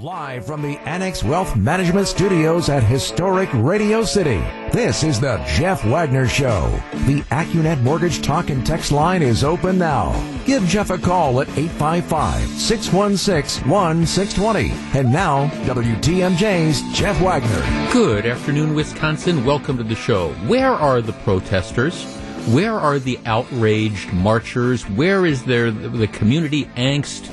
Live from the Annex Wealth Management Studios at historic Radio City, this is the Jeff Wagner Show. The Accunet Mortgage Talk and Text line is open now. Give Jeff a call at 855-616-1620. And now, WTMJ's Jeff Wagner. Good afternoon, Wisconsin. Welcome to the show. Where are the protesters? Where are the outraged marchers? Where is there the community angst?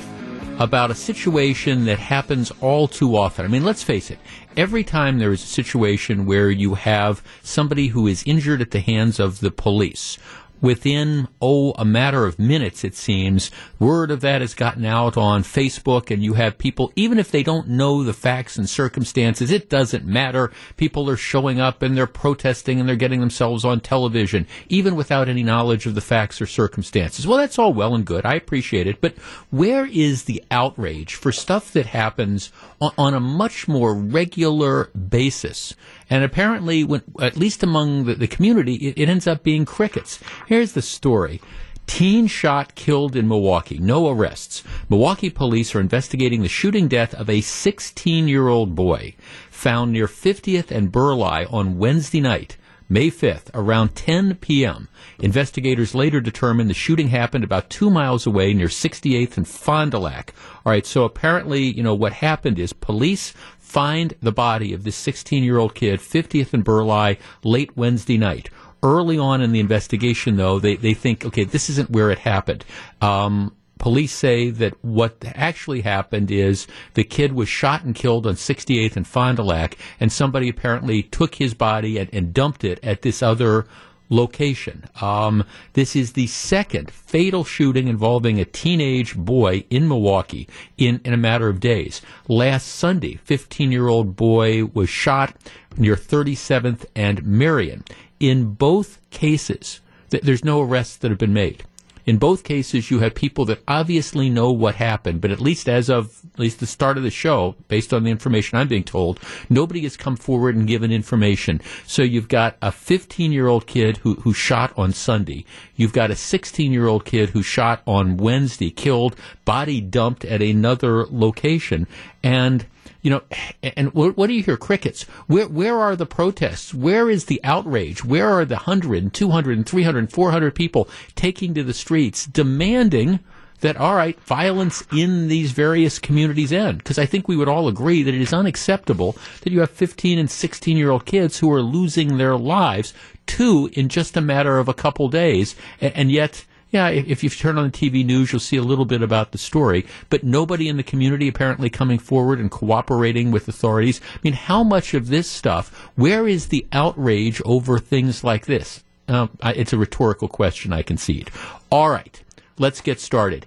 About a situation that happens all too often. I mean, let's face it. Every time there is a situation where you have somebody who is injured at the hands of the police within, oh, a matter of minutes, it seems, word of that has gotten out on Facebook, and you have people, even if they don't know the facts and circumstances, it doesn't matter. People are showing up and they're protesting and they're getting themselves on television, even without any knowledge of the facts or circumstances. Well, that's all well and good. I appreciate it. But where is the outrage for stuff that happens on, on a much more regular basis? And apparently, when, at least among the, the community, it, it ends up being crickets. Here's the story. Teen shot killed in Milwaukee. No arrests. Milwaukee police are investigating the shooting death of a 16 year old boy found near 50th and Burleigh on Wednesday night. May 5th, around 10 p.m. Investigators later determined the shooting happened about two miles away near 68th and Fond du Lac. All right, so apparently, you know, what happened is police find the body of this 16 year old kid, 50th and Burleigh, late Wednesday night. Early on in the investigation, though, they, they think, okay, this isn't where it happened. Um, police say that what actually happened is the kid was shot and killed on 68th and Fond du Lac, and somebody apparently took his body and, and dumped it at this other location. Um, this is the second fatal shooting involving a teenage boy in Milwaukee in, in a matter of days. Last Sunday, 15 year old boy was shot near 37th and Marion. In both cases, th- there's no arrests that have been made. In both cases, you have people that obviously know what happened, but at least as of at least the start of the show, based on the information I'm being told, nobody has come forward and given information. So you've got a 15 year old kid who, who shot on Sunday. You've got a 16 year old kid who shot on Wednesday, killed, body dumped at another location. And you know, and what do you hear? Crickets. Where, where are the protests? Where is the outrage? Where are the 100, 200, 300, 400 people taking to the streets demanding that, all right, violence in these various communities end? Because I think we would all agree that it is unacceptable that you have 15 and 16 year old kids who are losing their lives, two in just a matter of a couple days, and, and yet yeah, if you turn on the TV news, you'll see a little bit about the story, but nobody in the community apparently coming forward and cooperating with authorities. I mean, how much of this stuff, where is the outrage over things like this? Uh, it's a rhetorical question, I concede. All right, let's get started.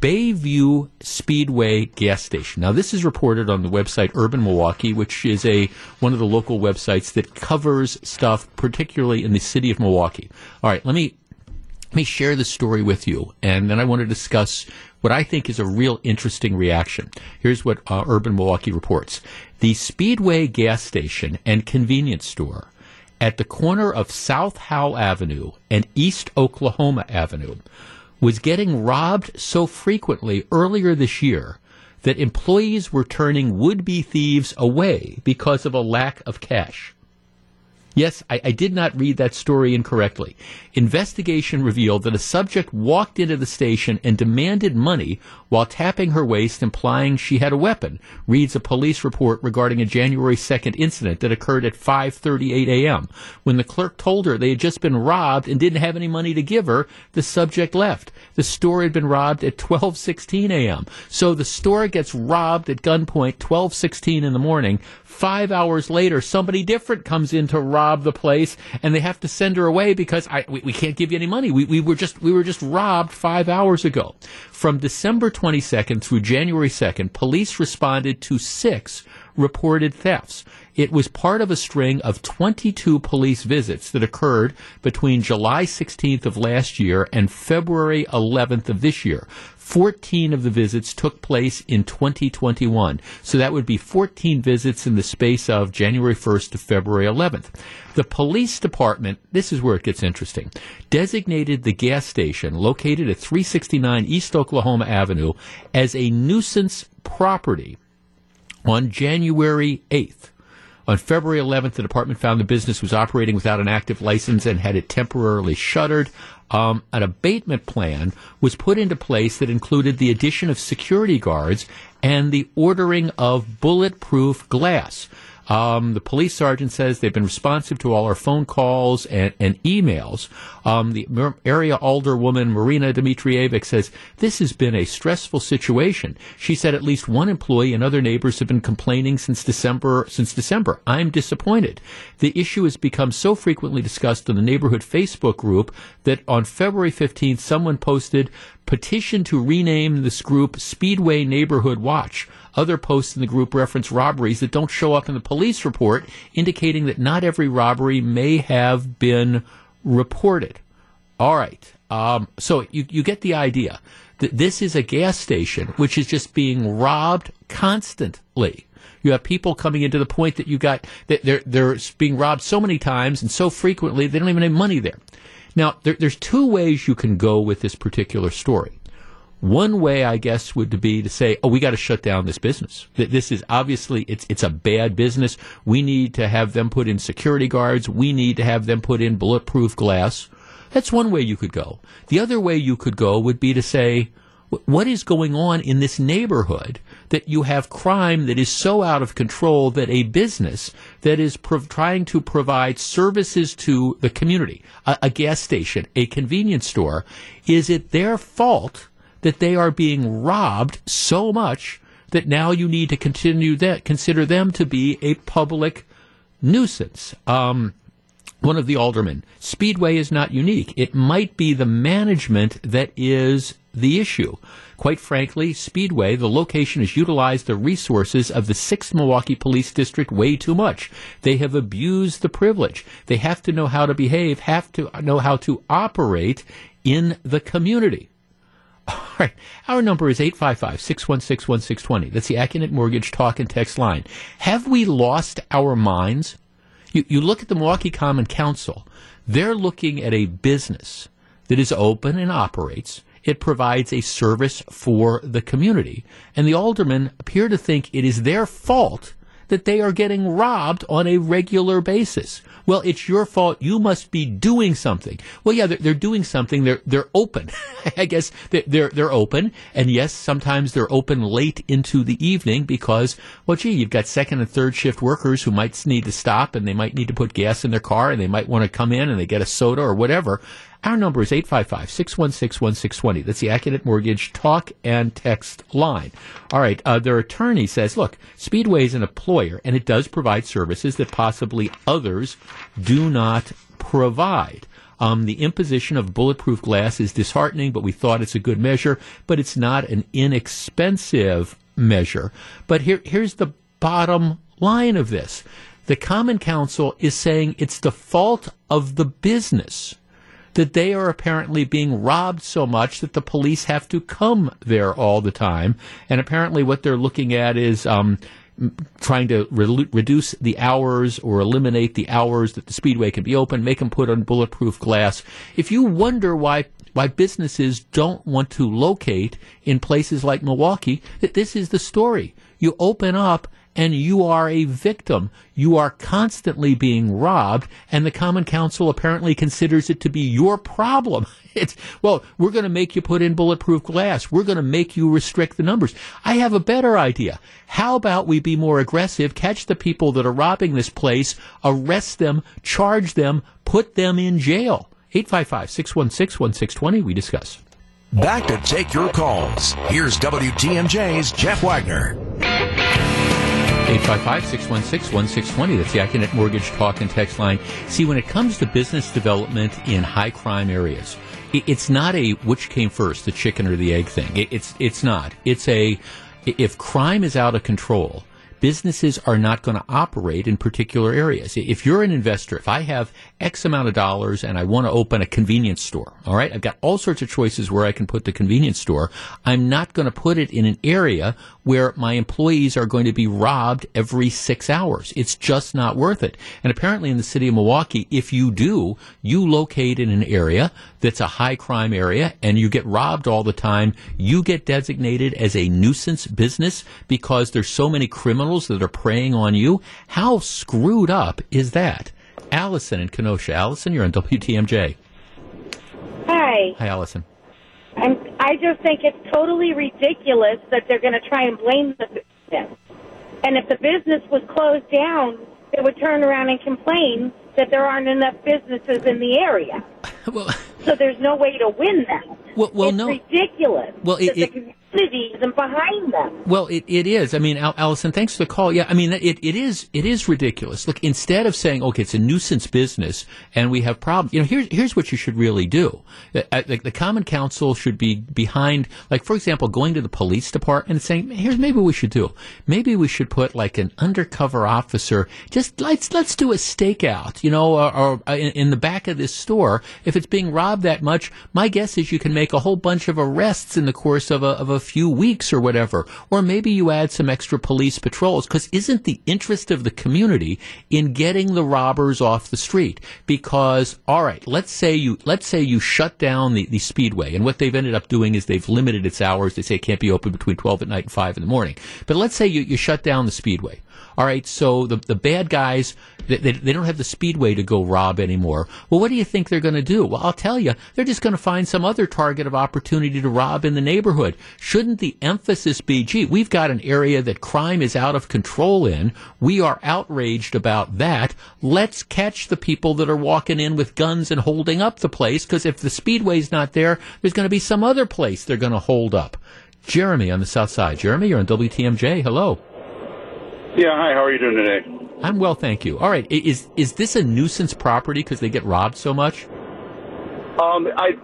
Bayview Speedway gas station. Now, this is reported on the website Urban Milwaukee, which is a one of the local websites that covers stuff, particularly in the city of Milwaukee. All right, let me let me share the story with you, and then I want to discuss what I think is a real interesting reaction. Here's what uh, Urban Milwaukee reports The Speedway gas station and convenience store at the corner of South Howell Avenue and East Oklahoma Avenue was getting robbed so frequently earlier this year that employees were turning would be thieves away because of a lack of cash. Yes, I, I, did not read that story incorrectly. Investigation revealed that a subject walked into the station and demanded money while tapping her waist, implying she had a weapon. Reads a police report regarding a January 2nd incident that occurred at 5:38 a.m. When the clerk told her they had just been robbed and didn't have any money to give her, the subject left. The store had been robbed at 12:16 a.m. So the store gets robbed at gunpoint 12:16 in the morning. Five hours later, somebody different comes in to rob the place, and they have to send her away because I, we, we can't give you any money. We, we were just we were just robbed five hours ago. From December 22nd through January 2nd, police responded to six reported thefts. It was part of a string of 22 police visits that occurred between July 16th of last year and February 11th of this year. 14 of the visits took place in 2021. So that would be 14 visits in the space of January 1st to February 11th. The police department, this is where it gets interesting, designated the gas station located at 369 East Oklahoma Avenue as a nuisance property on January 8th. On February 11th, the department found the business was operating without an active license and had it temporarily shuttered. Um, an abatement plan was put into place that included the addition of security guards and the ordering of bulletproof glass. Um, the police sergeant says they've been responsive to all our phone calls and, and emails. Um, the area alderwoman Marina Dimitrijevic says this has been a stressful situation. She said at least one employee and other neighbors have been complaining since December. Since December, I'm disappointed. The issue has become so frequently discussed in the neighborhood Facebook group that on February 15th, someone posted petition to rename this group Speedway Neighborhood Watch. Other posts in the group reference robberies that don't show up in the police report, indicating that not every robbery may have been reported. All right. Um, so you, you get the idea that this is a gas station which is just being robbed constantly. You have people coming into the point that you got that they're they're being robbed so many times and so frequently they don't even have money there. Now there, there's two ways you can go with this particular story. One way, I guess, would be to say, "Oh, we got to shut down this business. This is obviously it's it's a bad business. We need to have them put in security guards. We need to have them put in bulletproof glass." That's one way you could go. The other way you could go would be to say, "What is going on in this neighborhood that you have crime that is so out of control that a business that is trying to provide services to the community, a, a gas station, a convenience store, is it their fault?" That they are being robbed so much that now you need to continue that consider them to be a public nuisance. Um, one of the aldermen, Speedway is not unique. It might be the management that is the issue. Quite frankly, Speedway, the location has utilized the resources of the 6th Milwaukee Police District way too much. They have abused the privilege. They have to know how to behave, have to know how to operate in the community. All right. Our number is 855 616 1620. That's the Accunet Mortgage talk and text line. Have we lost our minds? You, you look at the Milwaukee Common Council, they're looking at a business that is open and operates. It provides a service for the community. And the aldermen appear to think it is their fault that they are getting robbed on a regular basis. Well, it's your fault. You must be doing something. Well, yeah, they're, they're doing something. They're they're open. I guess they're they're open, and yes, sometimes they're open late into the evening because, well, gee, you've got second and third shift workers who might need to stop and they might need to put gas in their car and they might want to come in and they get a soda or whatever. Our number is 855 616 1620. That's the Accunet Mortgage talk and text line. All right. Uh, their attorney says, look, Speedway is an employer and it does provide services that possibly others do not provide. Um, the imposition of bulletproof glass is disheartening, but we thought it's a good measure, but it's not an inexpensive measure. But here, here's the bottom line of this. The Common Council is saying it's the fault of the business that they are apparently being robbed so much that the police have to come there all the time. And apparently, what they're looking at is um, trying to re- reduce the hours or eliminate the hours that the speedway can be open, make them put on bulletproof glass. If you wonder why why businesses don't want to locate in places like Milwaukee, that this is the story. You open up and you are a victim. You are constantly being robbed, and the Common Council apparently considers it to be your problem. It's, well, we're going to make you put in bulletproof glass. We're going to make you restrict the numbers. I have a better idea. How about we be more aggressive, catch the people that are robbing this place, arrest them, charge them, put them in jail? 855 616 1620, we discuss. Back to take your calls. Here's WTMJ's Jeff Wagner. 855-616-1620. That's the Accunet Mortgage Talk and Text line. See, when it comes to business development in high crime areas, it's not a which came first, the chicken or the egg thing. It's, it's not. It's a, if crime is out of control, businesses are not going to operate in particular areas. If you're an investor, if I have X amount of dollars and I want to open a convenience store, all right, I've got all sorts of choices where I can put the convenience store. I'm not going to put it in an area where my employees are going to be robbed every six hours. It's just not worth it. And apparently in the city of Milwaukee, if you do, you locate in an area that's a high crime area and you get robbed all the time, you get designated as a nuisance business because there's so many criminals that are preying on you. How screwed up is that? Allison in Kenosha. Allison, you're on WTMJ. Hi. Hi, Allison. I'm, I just think it's totally ridiculous that they're going to try and blame the business. And if the business was closed down, they would turn around and complain that there aren't enough businesses in the area. well, so there's no way to win that. Well, well it's no. ridiculous. Well, it, it, the communities behind them. Well, it, it is. I mean, Al- Allison, thanks for the call. Yeah, I mean, it, it is it is ridiculous. Look, instead of saying, okay, it's a nuisance business and we have problems, you know, here's here's what you should really do. Uh, the, the Common Council should be behind, like, for example, going to the police department and saying, here's maybe we should do. Maybe we should put like an undercover officer. Just let's let's do a stakeout, you know, or, or uh, in, in the back of this store. If it's being robbed that much, my guess is you can make a whole bunch of arrests in the course of a of a few weeks or whatever. Or maybe you add some extra police patrols because isn't the interest of the community in getting the robbers off the street? Because, all right, let's say you, let's say you shut down the, the speedway and what they've ended up doing is they've limited its hours. They say it can't be open between 12 at night and 5 in the morning. But let's say you, you shut down the speedway. All right, so the, the bad guys, they, they, don't have the speedway to go rob anymore. Well, what do you think they're going to do? Well, I'll tell you, they're just going to find some other target of opportunity to rob in the neighborhood. Shouldn't the emphasis be, gee, we've got an area that crime is out of control in. We are outraged about that. Let's catch the people that are walking in with guns and holding up the place, because if the speedway's not there, there's going to be some other place they're going to hold up. Jeremy on the south side. Jeremy, you're on WTMJ. Hello. Yeah, hi. How are you doing today? I'm well, thank you. All right, is is this a nuisance property because they get robbed so much? Um, I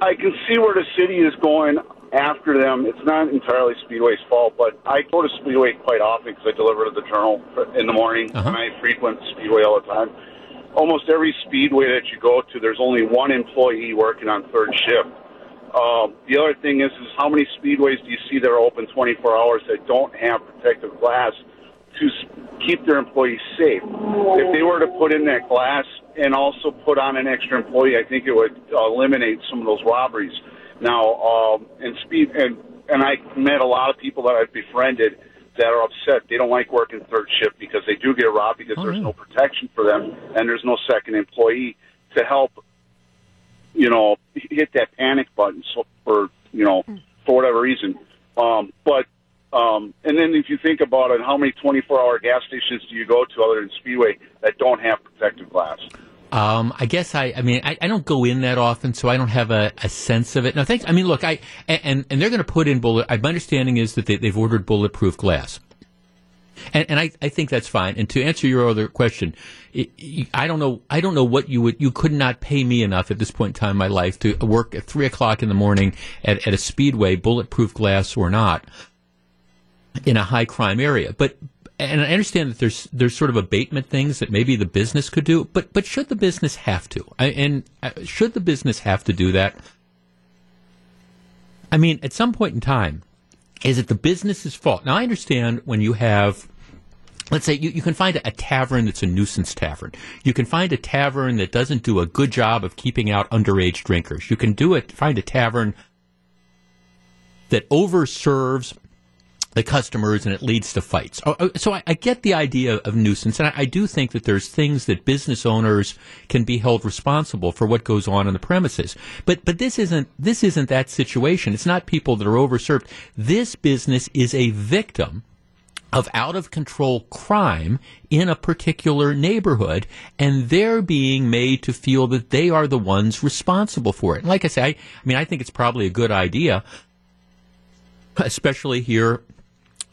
I can see where the city is going after them. It's not entirely Speedway's fault, but I go to Speedway quite often because I deliver to the Journal in the morning, uh-huh. and I frequent Speedway all the time. Almost every Speedway that you go to, there's only one employee working on third shift. Um, the other thing is, is how many speedways do you see that are open 24 hours that don't have protective glass to keep their employees safe. If they were to put in that glass and also put on an extra employee, I think it would eliminate some of those robberies. Now, um, and speed and and I met a lot of people that I've befriended that are upset. They don't like working third shift because they do get robbed because oh, there's no protection for them and there's no second employee to help, you know, hit that panic button. So for you know, for whatever reason. Um, but um, and then if you think about it, how many 24-hour gas stations do you go to other than Speedway that don't have protective glass? Um, I guess I, I mean, I, I, don't go in that often, so I don't have a, a sense of it. No, thanks. I mean, look, I, and, and they're going to put in bullet, my understanding is that they, have ordered bulletproof glass. And, and I, I think that's fine. And to answer your other question, I don't know, I don't know what you would, you could not pay me enough at this point in time in my life to work at three o'clock in the morning at, at a speedway, bulletproof glass or not in a high crime area. But and I understand that there's there's sort of abatement things that maybe the business could do, but but should the business have to? I, and uh, should the business have to do that? I mean, at some point in time, is it the business's fault? Now I understand when you have let's say you, you can find a, tavern that's a nuisance tavern. You can find a tavern that doesn't do a good job of keeping out underage drinkers. You can do it find a tavern that overserves the customers and it leads to fights. Oh, oh, so I, I get the idea of nuisance, and I, I, do think that there's things that business owners can be held responsible for what goes on in the premises. But but this isn't this isn't that situation. It's not people that are overserved. This business is a victim of out of control crime in a particular neighborhood, and they're being made to feel that they are the ones responsible for it. And like I say, I, I mean, I think it's probably a good idea especially here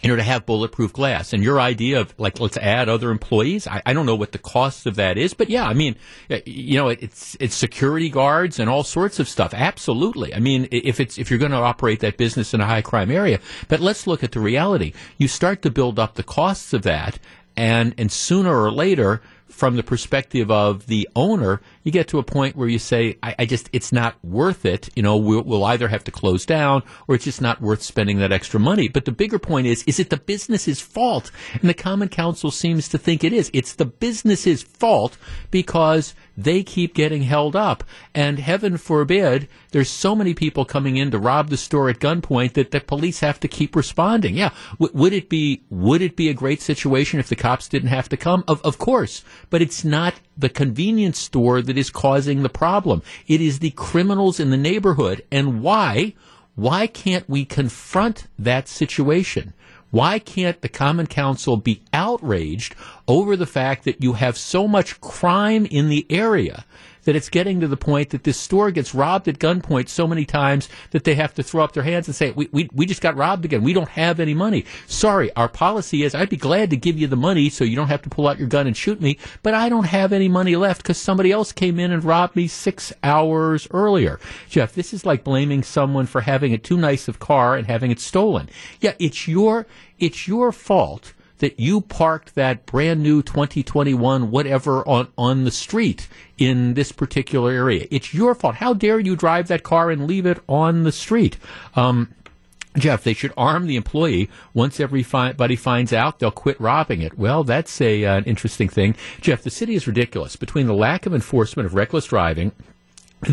you know, to have bulletproof glass. And your idea of like, let's add other employees. I, I don't know what the cost of that is, but yeah, I mean, you know, it's it's security guards and all sorts of stuff. Absolutely. I mean, if it's if you're going to operate that business in a high crime area, but let's look at the reality. You start to build up the costs of that, and and sooner or later from the perspective of the owner, you get to a point where you say, I, I just, it's not worth it. You know, we'll, we'll, either have to close down or it's just not worth spending that extra money. But the bigger point is, is it the business's fault? And the Common Council seems to think it is. It's the business's fault because they keep getting held up. And heaven forbid, there's so many people coming in to rob the store at gunpoint that the police have to keep responding. Yeah, w- would it be would it be a great situation if the cops didn't have to come? Of of course, but it's not the convenience store that is causing the problem. It is the criminals in the neighborhood. And why? Why can't we confront that situation? Why can't the Common Council be outraged over the fact that you have so much crime in the area that it's getting to the point that this store gets robbed at gunpoint so many times that they have to throw up their hands and say, we, we, we just got robbed again. We don't have any money. Sorry, our policy is I'd be glad to give you the money so you don't have to pull out your gun and shoot me, but I don't have any money left because somebody else came in and robbed me six hours earlier. Jeff, this is like blaming someone for having a too nice of car and having it stolen. Yeah, it's your, it's your fault that you parked that brand new 2021 whatever on, on the street in this particular area. It's your fault. How dare you drive that car and leave it on the street? Um, Jeff, they should arm the employee. Once everybody finds out, they'll quit robbing it. Well, that's a, uh, an interesting thing. Jeff, the city is ridiculous. Between the lack of enforcement of reckless driving,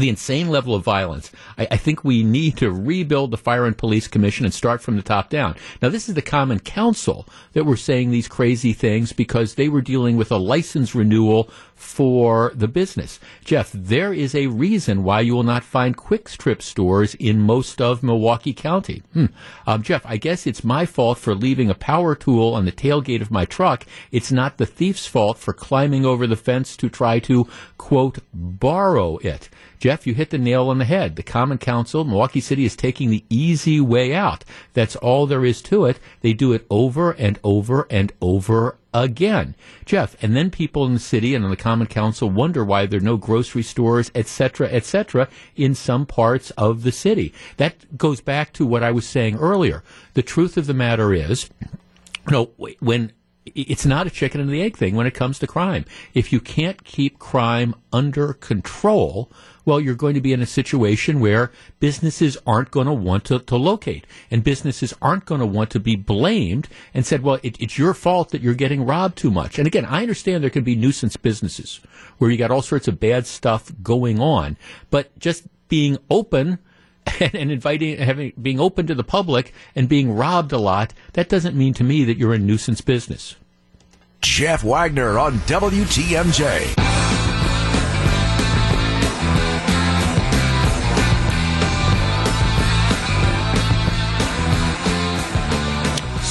the insane level of violence. I, I, think we need to rebuild the Fire and Police Commission and start from the top down. Now, this is the Common Council that were saying these crazy things because they were dealing with a license renewal for the business. Jeff, there is a reason why you will not find QuikTrip stores in most of Milwaukee County. Hmm. Um, Jeff, I guess it's my fault for leaving a power tool on the tailgate of my truck. It's not the thief's fault for climbing over the fence to try to, quote, borrow it. Jeff, you hit the nail on the head. The Common Council, Milwaukee City is taking the easy way out. That's all there is to it. They do it over and over and over again. Jeff, and then people in the city and on the Common Council wonder why there are no grocery stores, etc., etc., in some parts of the city. That goes back to what I was saying earlier. The truth of the matter is, you know, when it's not a chicken and the egg thing when it comes to crime. If you can't keep crime under control, well, you're going to be in a situation where businesses aren't going to want to, to locate and businesses aren't going to want to be blamed and said, well, it, it's your fault that you're getting robbed too much. And again, I understand there can be nuisance businesses where you got all sorts of bad stuff going on, but just being open and, inviting, having, being open to the public and being robbed a lot, that doesn't mean to me that you're a nuisance business. Jeff Wagner on WTMJ.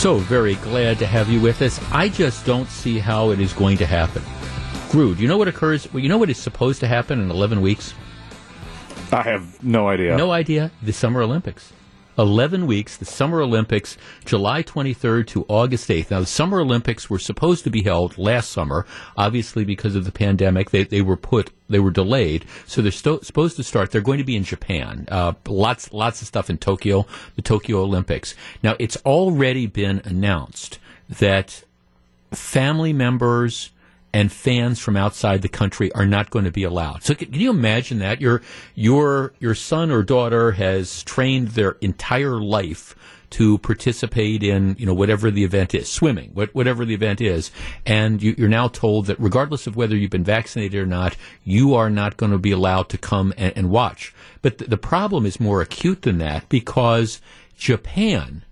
so very glad to have you with us. I just don't see how it is going to happen. Grood, you know what occurs? Well, you know what is supposed to happen in 11 weeks? I have no idea. No idea. The Summer Olympics. 11 weeks, the Summer Olympics, July 23rd to August 8th. Now, the Summer Olympics were supposed to be held last summer. Obviously, because of the pandemic, they, they were put, they were delayed. So they're sto- supposed to start. They're going to be in Japan. Uh, lots, lots of stuff in Tokyo, the Tokyo Olympics. Now, it's already been announced that family members, and fans from outside the country are not going to be allowed. So can, you imagine that your your your son or daughter has trained their entire life to participate in you know whatever the event is, swimming, whatever the event is, and you, are now told that regardless of whether you've been vaccinated or not, you are not going to be allowed to come and, and watch. But th- the problem is more acute than that because Japan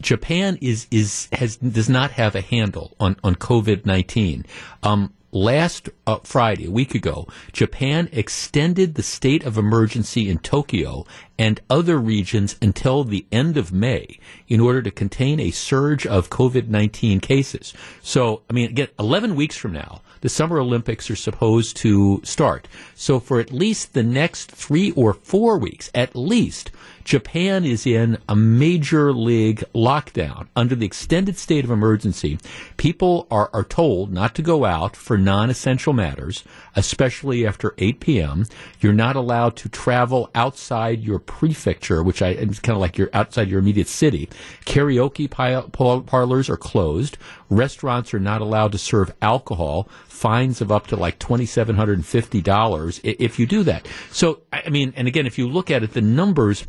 Japan is is has does not have a handle on on COVID nineteen. Um, last uh, Friday, a week ago, Japan extended the state of emergency in Tokyo and other regions until the end of May in order to contain a surge of COVID 19 cases. So, I mean, again, 11 weeks from now, the Summer Olympics are supposed to start. So, for at least the next three or four weeks, at least, Japan is in a major league lockdown under the extended state of emergency. People are, are told not to go out for non essential matters, especially after 8 p.m. You're not allowed to travel outside your prefecture, which I, it's kind of like you're outside your immediate city. Karaoke parlors are closed. Restaurants are not allowed to serve alcohol. Fines of up to like $2,750 if you do that. So, I mean, and again, if you look at it, the numbers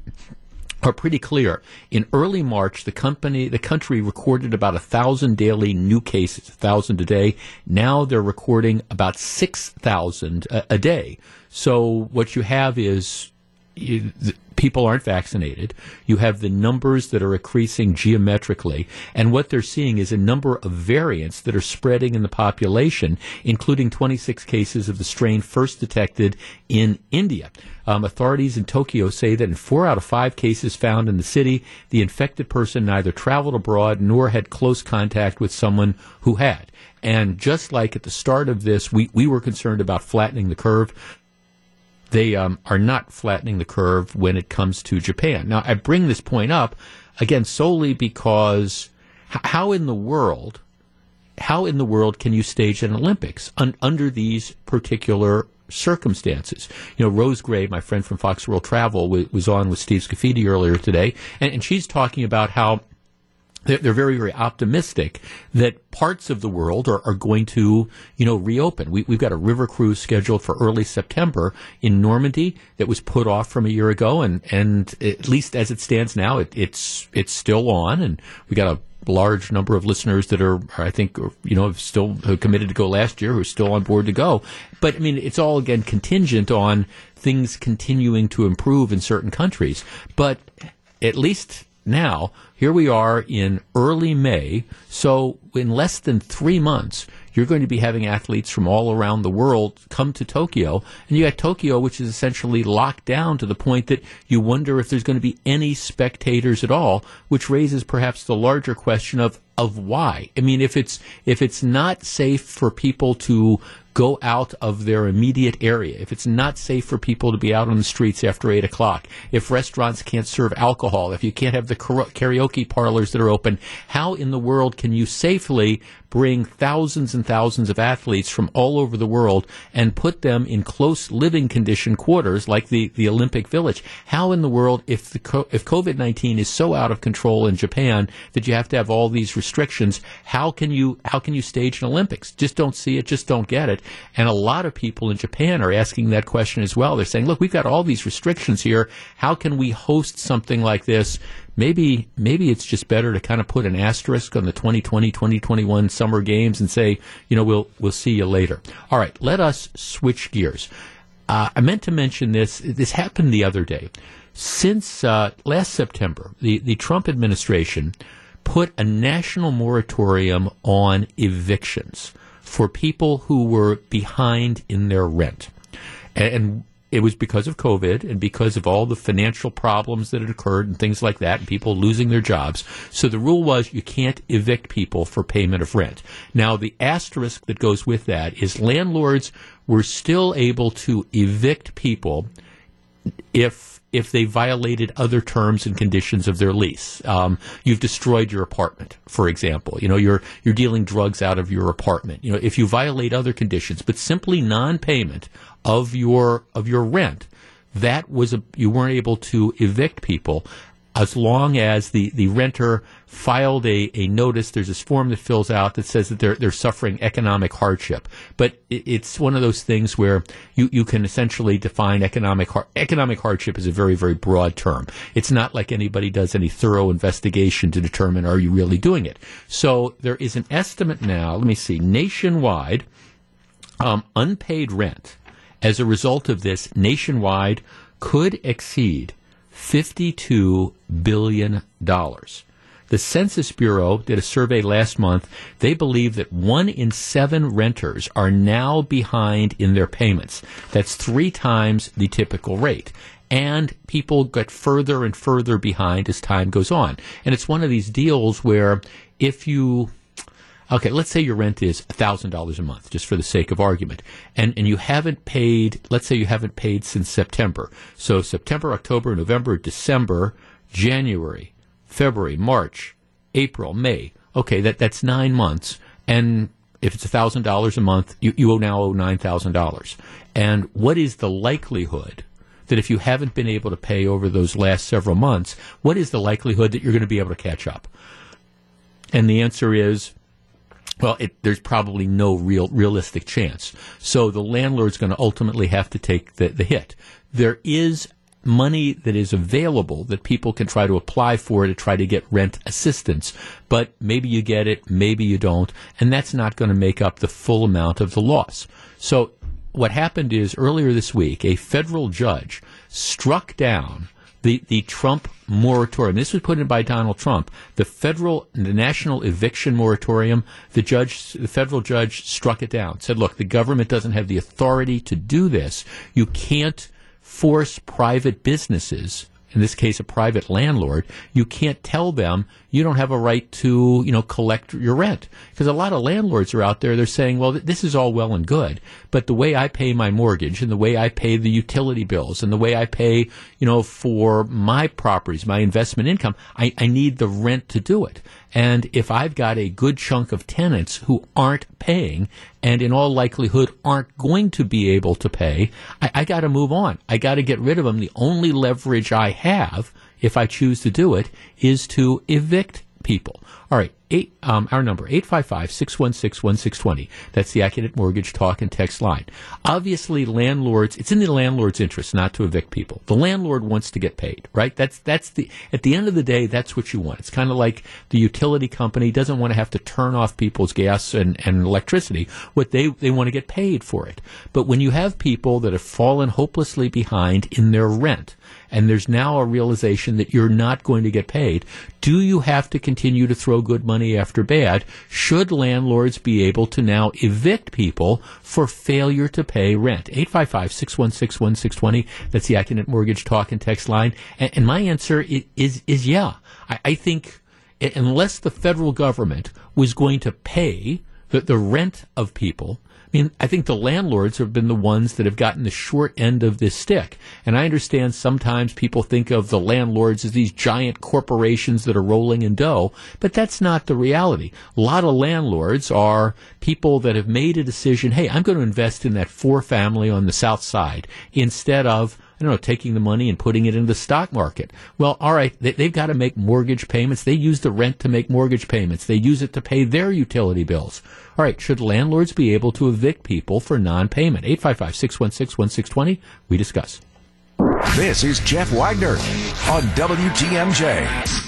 are pretty clear. In early March, the company, the country recorded about a thousand daily new cases, a thousand a day. Now they're recording about six thousand a day. So what you have is you, people aren't vaccinated. You have the numbers that are increasing geometrically, and what they're seeing is a number of variants that are spreading in the population, including 26 cases of the strain first detected in India. Um, authorities in Tokyo say that in four out of five cases found in the city, the infected person neither traveled abroad nor had close contact with someone who had. And just like at the start of this, we, we were concerned about flattening the curve they um, are not flattening the curve when it comes to Japan. Now, I bring this point up again solely because h- how in the world, how in the world can you stage an Olympics un- under these particular circumstances? You know, Rose Gray, my friend from Fox World Travel, w- was on with Steve Scafidi earlier today, and, and she's talking about how they're, very, very optimistic that parts of the world are, are going to, you know, reopen. We, have got a river cruise scheduled for early September in Normandy that was put off from a year ago, and, and at least as it stands now, it, it's it's still on, and we got a large number of listeners that are, I think, you know, still committed to go last year, who are still on board to go. But I mean, it's all again contingent on things continuing to improve in certain countries. But at least now, here we are in early May, so in less than three months, you're going to be having athletes from all around the world come to Tokyo, and you got Tokyo, which is essentially locked down to the point that you wonder if there's going to be any spectators at all, which raises perhaps the larger question of of why. I mean, if it's if it's not safe for people to go out of their immediate area, if it's not safe for people to be out on the streets after 8 o'clock, if restaurants can't serve alcohol, if you can't have the karaoke parlors that are open, how in the world can you safely bring thousands and thousands of athletes from all over the world and put them in close living condition quarters like the, the Olympic Village. How in the world, if the if COVID nineteen is so out of control in Japan that you have to have all these restrictions, how can you how can you stage an Olympics? Just don't see it, just don't get it. And a lot of people in Japan are asking that question as well. They're saying, look, we've got all these restrictions here. How can we host something like this maybe maybe it's just better to kind of put an asterisk on the 2020 2021 summer games and say you know we'll we'll see you later. All right let us switch gears. Uh, i meant to mention this this happened the other day. Since uh, last september the, the trump administration put a national moratorium on evictions for people who were behind in their rent. And it was because of COVID and because of all the financial problems that had occurred and things like that, and people losing their jobs. So the rule was you can't evict people for payment of rent. Now, the asterisk that goes with that is landlords were still able to evict people if if they violated other terms and conditions of their lease. Um, you've destroyed your apartment, for example. You know, you're you're dealing drugs out of your apartment. You know, if you violate other conditions, but simply non-payment of your of your rent, that was a you weren't able to evict people as long as the, the renter filed a, a notice, there's this form that fills out that says that they're, they're suffering economic hardship. But it, it's one of those things where you, you can essentially define economic, economic hardship as a very, very broad term. It's not like anybody does any thorough investigation to determine are you really doing it. So there is an estimate now, let me see, nationwide, um, unpaid rent as a result of this nationwide could exceed $52 billion. The Census Bureau did a survey last month. They believe that one in seven renters are now behind in their payments. That's three times the typical rate. And people get further and further behind as time goes on. And it's one of these deals where if you Okay, let's say your rent is $1,000 a month, just for the sake of argument, and, and you haven't paid, let's say you haven't paid since September. So September, October, November, December, January, February, March, April, May. Okay, that, that's nine months. And if it's $1,000 a month, you, you now owe $9,000. And what is the likelihood that if you haven't been able to pay over those last several months, what is the likelihood that you're going to be able to catch up? And the answer is well, it, there's probably no real realistic chance. So the landlord's going to ultimately have to take the, the hit. There is money that is available that people can try to apply for to try to get rent assistance. But maybe you get it, maybe you don't, and that's not going to make up the full amount of the loss. So what happened is earlier this week, a federal judge struck down the, the Trump moratorium. This was put in by Donald Trump. The federal, the national eviction moratorium. The judge, the federal judge, struck it down. Said, "Look, the government doesn't have the authority to do this. You can't force private businesses." In this case, a private landlord, you can't tell them you don't have a right to, you know, collect your rent. Because a lot of landlords are out there, they're saying, well, this is all well and good, but the way I pay my mortgage and the way I pay the utility bills and the way I pay, you know, for my properties, my investment income, I, I need the rent to do it. And if I've got a good chunk of tenants who aren't paying and in all likelihood aren't going to be able to pay, I, I got to move on. I got to get rid of them. The only leverage I have if I choose to do it, is to evict people. All right, eight, um, our number, 855-616-1620. That's the Accunet Mortgage Talk and Text line. Obviously, landlords, it's in the landlord's interest not to evict people. The landlord wants to get paid, right? That's, that's the, at the end of the day, that's what you want. It's kind of like the utility company doesn't want to have to turn off people's gas and, and electricity. What they, they want to get paid for it. But when you have people that have fallen hopelessly behind in their rent, and there's now a realization that you're not going to get paid, do you have to continue to throw good money after bad? Should landlords be able to now evict people for failure to pay rent? 855-616-1620. That's the Accunet Mortgage Talk and Text line. And, and my answer is, is, is yeah. I, I think unless the federal government was going to pay the, the rent of people, I mean, I think the landlords have been the ones that have gotten the short end of this stick. And I understand sometimes people think of the landlords as these giant corporations that are rolling in dough, but that's not the reality. A lot of landlords are people that have made a decision, hey, I'm going to invest in that four family on the south side instead of I don't know, taking the money and putting it in the stock market. Well, all right, they, have got to make mortgage payments. They use the rent to make mortgage payments. They use it to pay their utility bills. All right, should landlords be able to evict people for non-payment? 855-616-1620, we discuss. This is Jeff Wagner on WTMJ.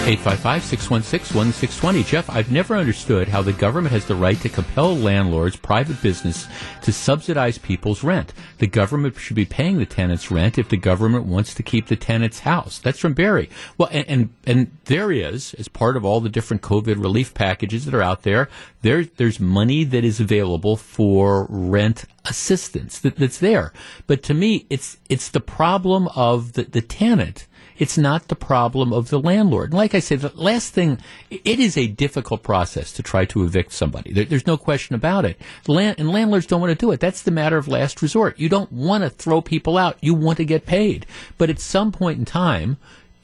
855-616-1620. Jeff, I've never understood how the government has the right to compel landlords, private business, to subsidize people's rent. The government should be paying the tenants rent if the government wants to keep the tenant's house. That's from Barry. Well, and, and, and there is, as part of all the different COVID relief packages that are out there, there there's money that is available for rent assistance that, that's there. But to me, it's, it's the problem of the, the tenant it's not the problem of the landlord. And like I said, the last thing, it is a difficult process to try to evict somebody. There, there's no question about it. Land, and landlords don't want to do it. That's the matter of last resort. You don't want to throw people out. You want to get paid. But at some point in time,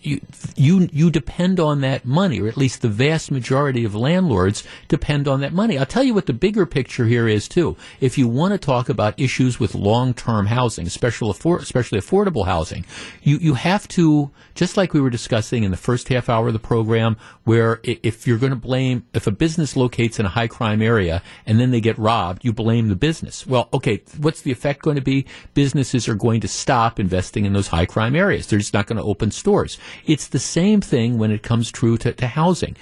you, you you depend on that money, or at least the vast majority of landlords depend on that money. I'll tell you what the bigger picture here is too. If you want to talk about issues with long-term housing, especially especially affordable housing, you you have to just like we were discussing in the first half hour of the program, where if you're going to blame if a business locates in a high crime area and then they get robbed, you blame the business. Well, okay, what's the effect going to be? Businesses are going to stop investing in those high crime areas. They're just not going to open stores. It's the same thing when it comes true to, to housing.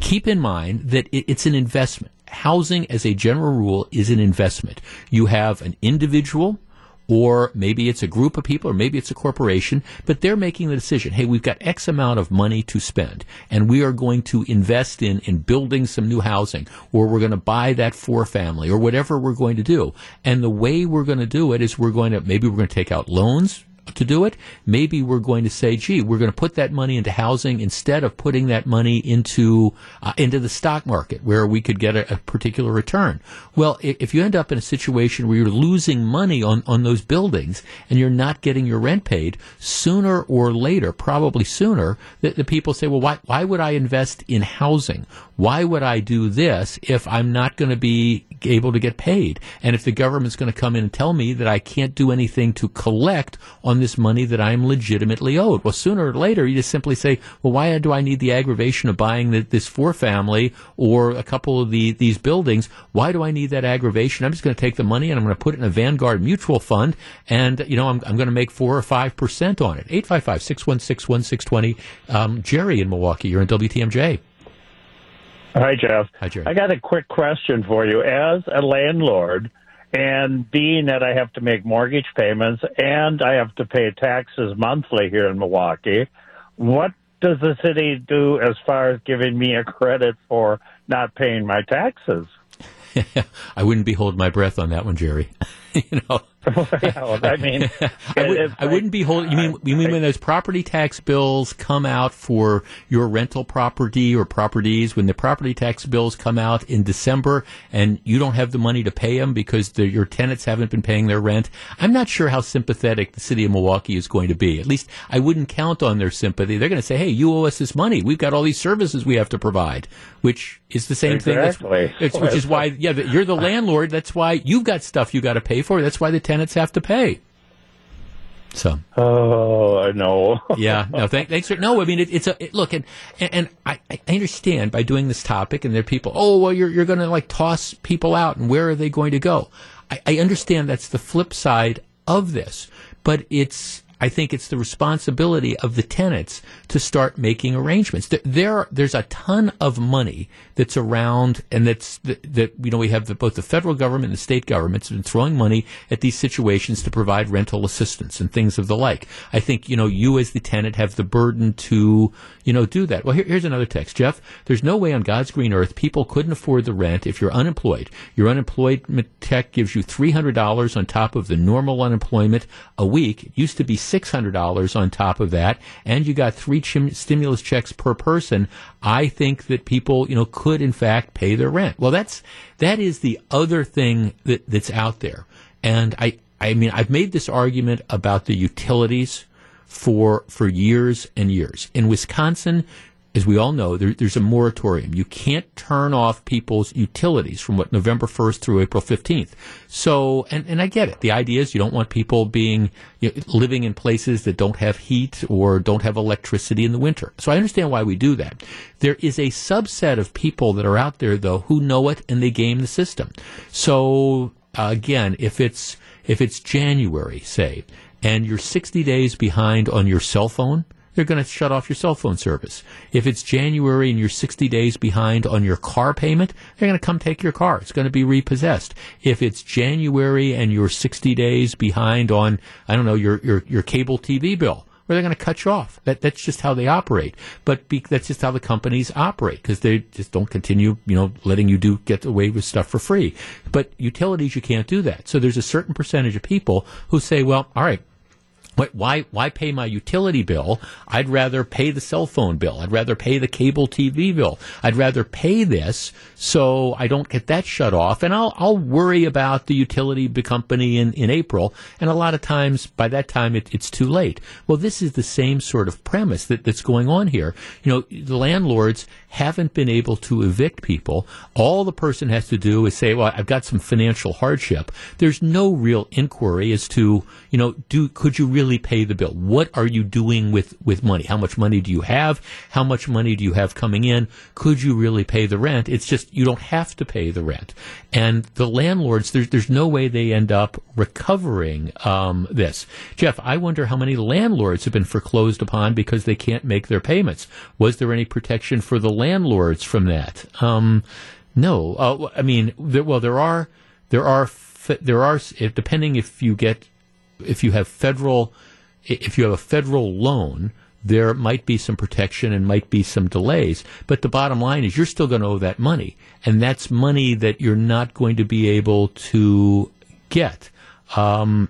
Keep in mind that it, it's an investment. Housing, as a general rule, is an investment. You have an individual, or maybe it's a group of people, or maybe it's a corporation, but they're making the decision, hey, we've got X amount of money to spend, and we are going to invest in, in building some new housing, or we're going to buy that four family, or whatever we're going to do. And the way we're going to do it is we're going to, maybe we're going to take out loans, to do it, maybe we're going to say, gee, we're going to put that money into housing instead of putting that money into uh, into the stock market where we could get a, a, particular return. Well, if you end up in a situation where you're losing money on, on those buildings and you're not getting your rent paid, sooner or later, probably sooner, the, the people say, well, why, why would I invest in housing? Why would I do this if I'm not going to be able to get paid? And if the government's going to come in and tell me that I can't do anything to collect on this money that I'm legitimately owed. Well, sooner or later, you just simply say, well, why do I need the aggravation of buying the, this four family or a couple of the, these buildings? Why do I need that aggravation? I'm just going to take the money and I'm going to put it in a Vanguard mutual fund and, you know, I'm, I'm going to make four or 5% on it. 855 616 1620. Um, Jerry in Milwaukee, you're in WTMJ. Hi, Jeff. Hi, Jerry. I got a quick question for you. As a landlord, and being that I have to make mortgage payments and I have to pay taxes monthly here in Milwaukee, what does the city do as far as giving me a credit for not paying my taxes? I wouldn't be holding my breath on that one, Jerry. you know, well, I mean, I, would, I wouldn't be holding. You mean you mean when those property tax bills come out for your rental property or properties? When the property tax bills come out in December and you don't have the money to pay them because the, your tenants haven't been paying their rent, I'm not sure how sympathetic the city of Milwaukee is going to be. At least I wouldn't count on their sympathy. They're going to say, "Hey, you owe us this money. We've got all these services we have to provide," which is the same exactly. thing. That's, which is why, yeah, you're the landlord. That's why you've got stuff you got to pay for. That's why the tenants have to pay. So. Oh, I know. yeah. No. Thank, thanks for no. I mean, it, it's a it, look, and and I, I understand by doing this topic, and there are people. Oh, well, you're you're going to like toss people out, and where are they going to go? I, I understand that's the flip side of this, but it's I think it's the responsibility of the tenants to start making arrangements. There, there's a ton of money that's around, and that's that, that you know we have the, both the federal government and the state governments have been throwing money at these situations to provide rental assistance and things of the like. I think you know you as the tenant have the burden to you know do that. Well, here, here's another text, Jeff. There's no way on God's green earth people couldn't afford the rent if you're unemployed. Your unemployment check gives you three hundred dollars on top of the normal unemployment a week. It used to be $600 on top of that, and you got three chim- stimulus checks per person, I think that people, you know, could in fact pay their rent. Well, that's, that is the other thing that, that's out there. And I, I mean, I've made this argument about the utilities for, for years and years. In Wisconsin, as we all know, there, there's a moratorium. You can't turn off people's utilities from what November 1st through April 15th. So, and, and I get it. The idea is you don't want people being you know, living in places that don't have heat or don't have electricity in the winter. So I understand why we do that. There is a subset of people that are out there though who know it and they game the system. So uh, again, if it's if it's January, say, and you're 60 days behind on your cell phone they're going to shut off your cell phone service. If it's January and you're 60 days behind on your car payment, they're going to come take your car. It's going to be repossessed. If it's January and you're 60 days behind on, I don't know, your, your, your cable TV bill, or they're going to cut you off. That, that's just how they operate. But be, that's just how the companies operate because they just don't continue, you know, letting you do get away with stuff for free. But utilities, you can't do that. So there's a certain percentage of people who say, well, all right, why why pay my utility bill? I'd rather pay the cell phone bill. I'd rather pay the cable TV bill. I'd rather pay this so I don't get that shut off, and I'll I'll worry about the utility company in in April. And a lot of times by that time it, it's too late. Well, this is the same sort of premise that, that's going on here. You know, the landlords haven't been able to evict people. All the person has to do is say, "Well, I've got some financial hardship." There's no real inquiry as to you know, do could you really pay the bill? What are you doing with with money? How much money do you have? How much money do you have coming in? Could you really pay the rent? It's just you don't have to pay the rent. And the landlords, there's there's no way they end up recovering um, this. Jeff, I wonder how many landlords have been foreclosed upon because they can't make their payments. Was there any protection for the landlords from that? Um, no. Uh, I mean, there, well, there are there are there are depending if you get if you have federal, if you have a federal loan, there might be some protection and might be some delays. But the bottom line is you're still going to owe that money. And that's money that you're not going to be able to get. Um,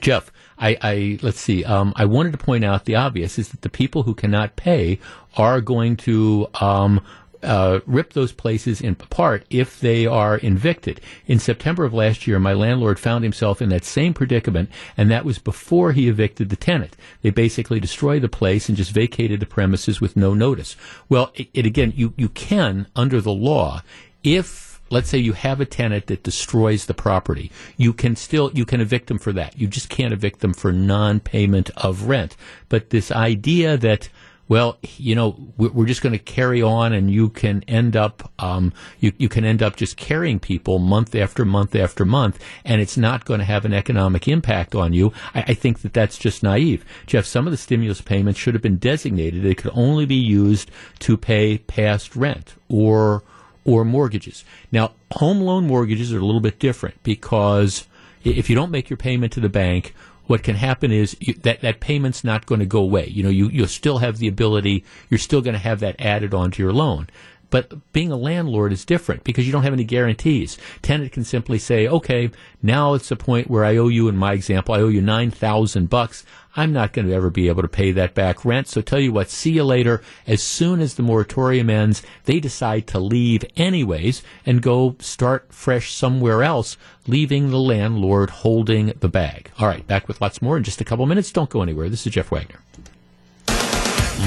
Jeff, I, I, let's see. Um, I wanted to point out the obvious is that the people who cannot pay are going to um, uh, rip those places in apart if they are evicted. In September of last year, my landlord found himself in that same predicament, and that was before he evicted the tenant. They basically destroyed the place and just vacated the premises with no notice. Well, it, it again, you, you can, under the law, if let's say you have a tenant that destroys the property, you can still you can evict them for that. You just can't evict them for non-payment of rent. But this idea that well, you know, we're just going to carry on, and you can end up, um, you, you can end up just carrying people month after month after month, and it's not going to have an economic impact on you. I, I think that that's just naive. Jeff, some of the stimulus payments should have been designated. They could only be used to pay past rent or or mortgages. Now, home loan mortgages are a little bit different because if you don't make your payment to the bank, what can happen is you, that that payment's not going to go away. You know, you you'll still have the ability. You're still going to have that added onto your loan. But being a landlord is different because you don't have any guarantees. Tenant can simply say, "Okay, now it's a point where I owe you." In my example, I owe you nine thousand bucks. I'm not going to ever be able to pay that back rent. So tell you what, see you later. As soon as the moratorium ends, they decide to leave anyways and go start fresh somewhere else, leaving the landlord holding the bag. All right, back with lots more in just a couple minutes. Don't go anywhere. This is Jeff Wagner.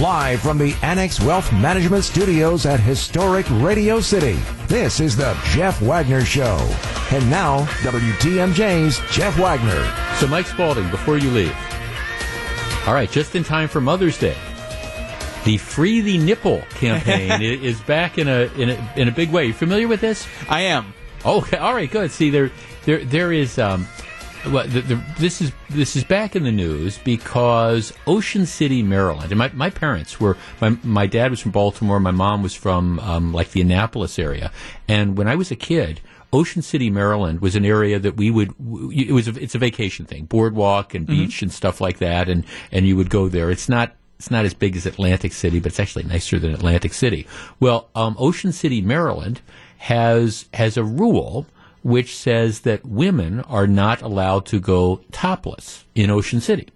Live from the Annex Wealth Management Studios at historic Radio City, this is the Jeff Wagner Show. And now, WTMJ's Jeff Wagner. So, Mike Spalding, before you leave, all right, just in time for Mother's Day. The Free the Nipple campaign is back in a, in a in a big way. You familiar with this? I am. Okay, all right, good. See, there there there is. Um, well, the, the, this is this is back in the news because Ocean City, Maryland, and my, my parents were my my dad was from Baltimore, my mom was from um, like the Annapolis area, and when I was a kid, Ocean City, Maryland was an area that we would, it was, a, it's a vacation thing, boardwalk and mm-hmm. beach mm-hmm. and stuff like that. And, and you would go there. It's not, it's not as big as Atlantic City, but it's actually nicer than Atlantic City. Well, um, Ocean City, Maryland has, has a rule which says that women are not allowed to go topless in Ocean City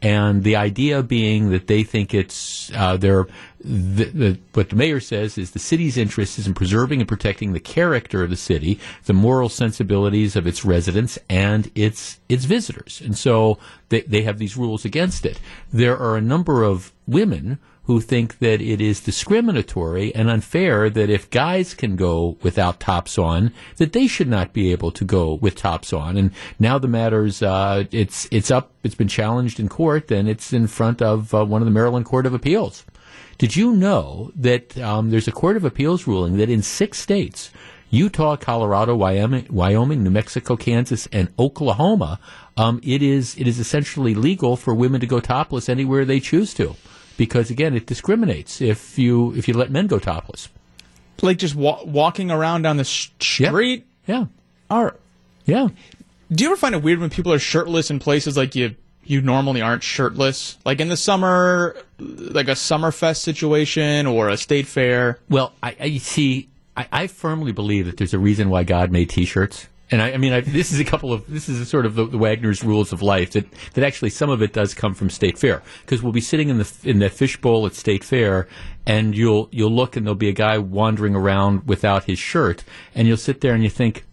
and the idea being that they think it's uh, they're the, the, what the mayor says is the city's interest is in preserving and protecting the character of the city, the moral sensibilities of its residents and its its visitors, and so they they have these rules against it. There are a number of women who think that it is discriminatory and unfair that if guys can go without tops on, that they should not be able to go with tops on. And now the matter's uh, it's it's up. It's been challenged in court, and it's in front of uh, one of the Maryland Court of Appeals. Did you know that um, there's a Court of Appeals ruling that in six states, Utah, Colorado, Wyoming, New Mexico, Kansas, and Oklahoma, um, it is it is essentially legal for women to go topless anywhere they choose to because again, it discriminates if you if you let men go topless. Like just wa- walking around down the street. Yeah. Are yeah. Do you ever find it weird when people are shirtless in places like you you normally aren't shirtless? Like in the summer, like a Summerfest situation or a state fair. Well, I, I see. I, I firmly believe that there's a reason why God made T-shirts. And I, I mean, I, this is a couple of this is sort of the, the, Wagner's rules of life that, that actually some of it does come from State Fair. Because we'll be sitting in the in the fishbowl at State Fair, and you'll you'll look and there'll be a guy wandering around without his shirt, and you'll sit there and you think,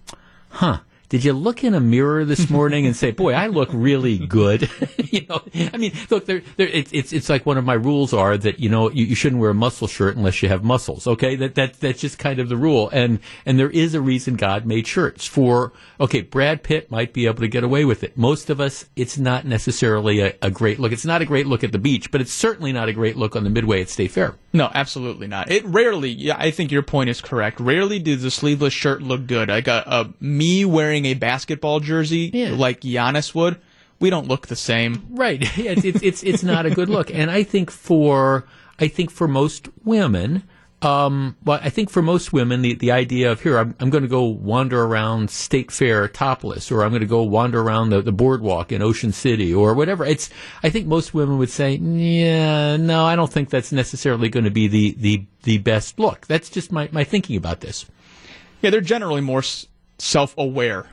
huh, did you look in a mirror this morning and say, "Boy, I look really good"? you know, I mean, look, there, there, it's it's it's like one of my rules are that you know you, you shouldn't wear a muscle shirt unless you have muscles. Okay, that that that's just kind of the rule, and and there is a reason God made shirts for. Okay, Brad Pitt might be able to get away with it. Most of us, it's not necessarily a, a great look. It's not a great look at the beach, but it's certainly not a great look on the Midway at State Fair. No, absolutely not. It rarely. Yeah, I think your point is correct. Rarely does a sleeveless shirt look good. Like a, a me wearing wearing a basketball jersey yeah. like Giannis would, we don't look the same. Right. it's, it's, it's, it's not a good look. And I think for, I think for most women, um, well, I think for most women, the, the idea of here, I'm, I'm going to go wander around State Fair topless, or I'm going to go wander around the, the boardwalk in Ocean City, or whatever. It's, I think most women would say, yeah, no, I don't think that's necessarily going to be the, the, the best look. That's just my, my thinking about this. Yeah, they're generally more self aware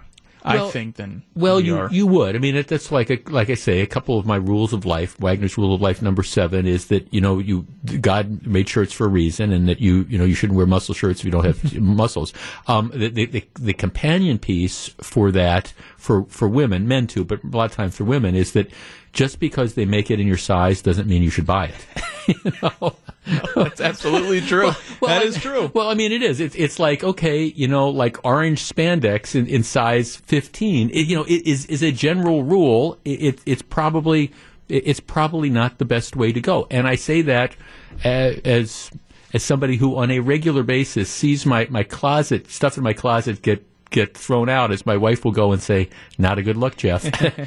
well, I think than well we you are. you would. I mean it, that's like a, like I say a couple of my rules of life Wagner's rule of life number seven is that you know you God made shirts for a reason and that you you know you shouldn't wear muscle shirts if you don't have muscles. Um, the, the, the, the companion piece for that for for women men too but a lot of times for women is that just because they make it in your size doesn't mean you should buy it you know? that's absolutely true. Well, well, that I, is true. Well, I mean, it is. It's it's like okay, you know, like orange spandex in, in size fifteen. It, you know, it is is a general rule. It, it, it's probably it's probably not the best way to go. And I say that as as somebody who, on a regular basis, sees my my closet stuff in my closet get get thrown out as my wife will go and say, "Not a good look, Jeff.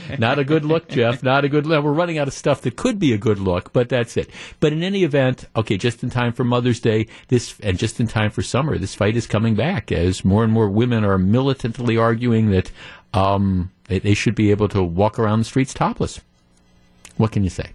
not a good look, Jeff. Not a good look." We're running out of stuff that could be a good look, but that's it. But in any event, okay, just in time for Mother's Day, this and just in time for summer, this fight is coming back as more and more women are militantly arguing that um, they, they should be able to walk around the streets topless. What can you say?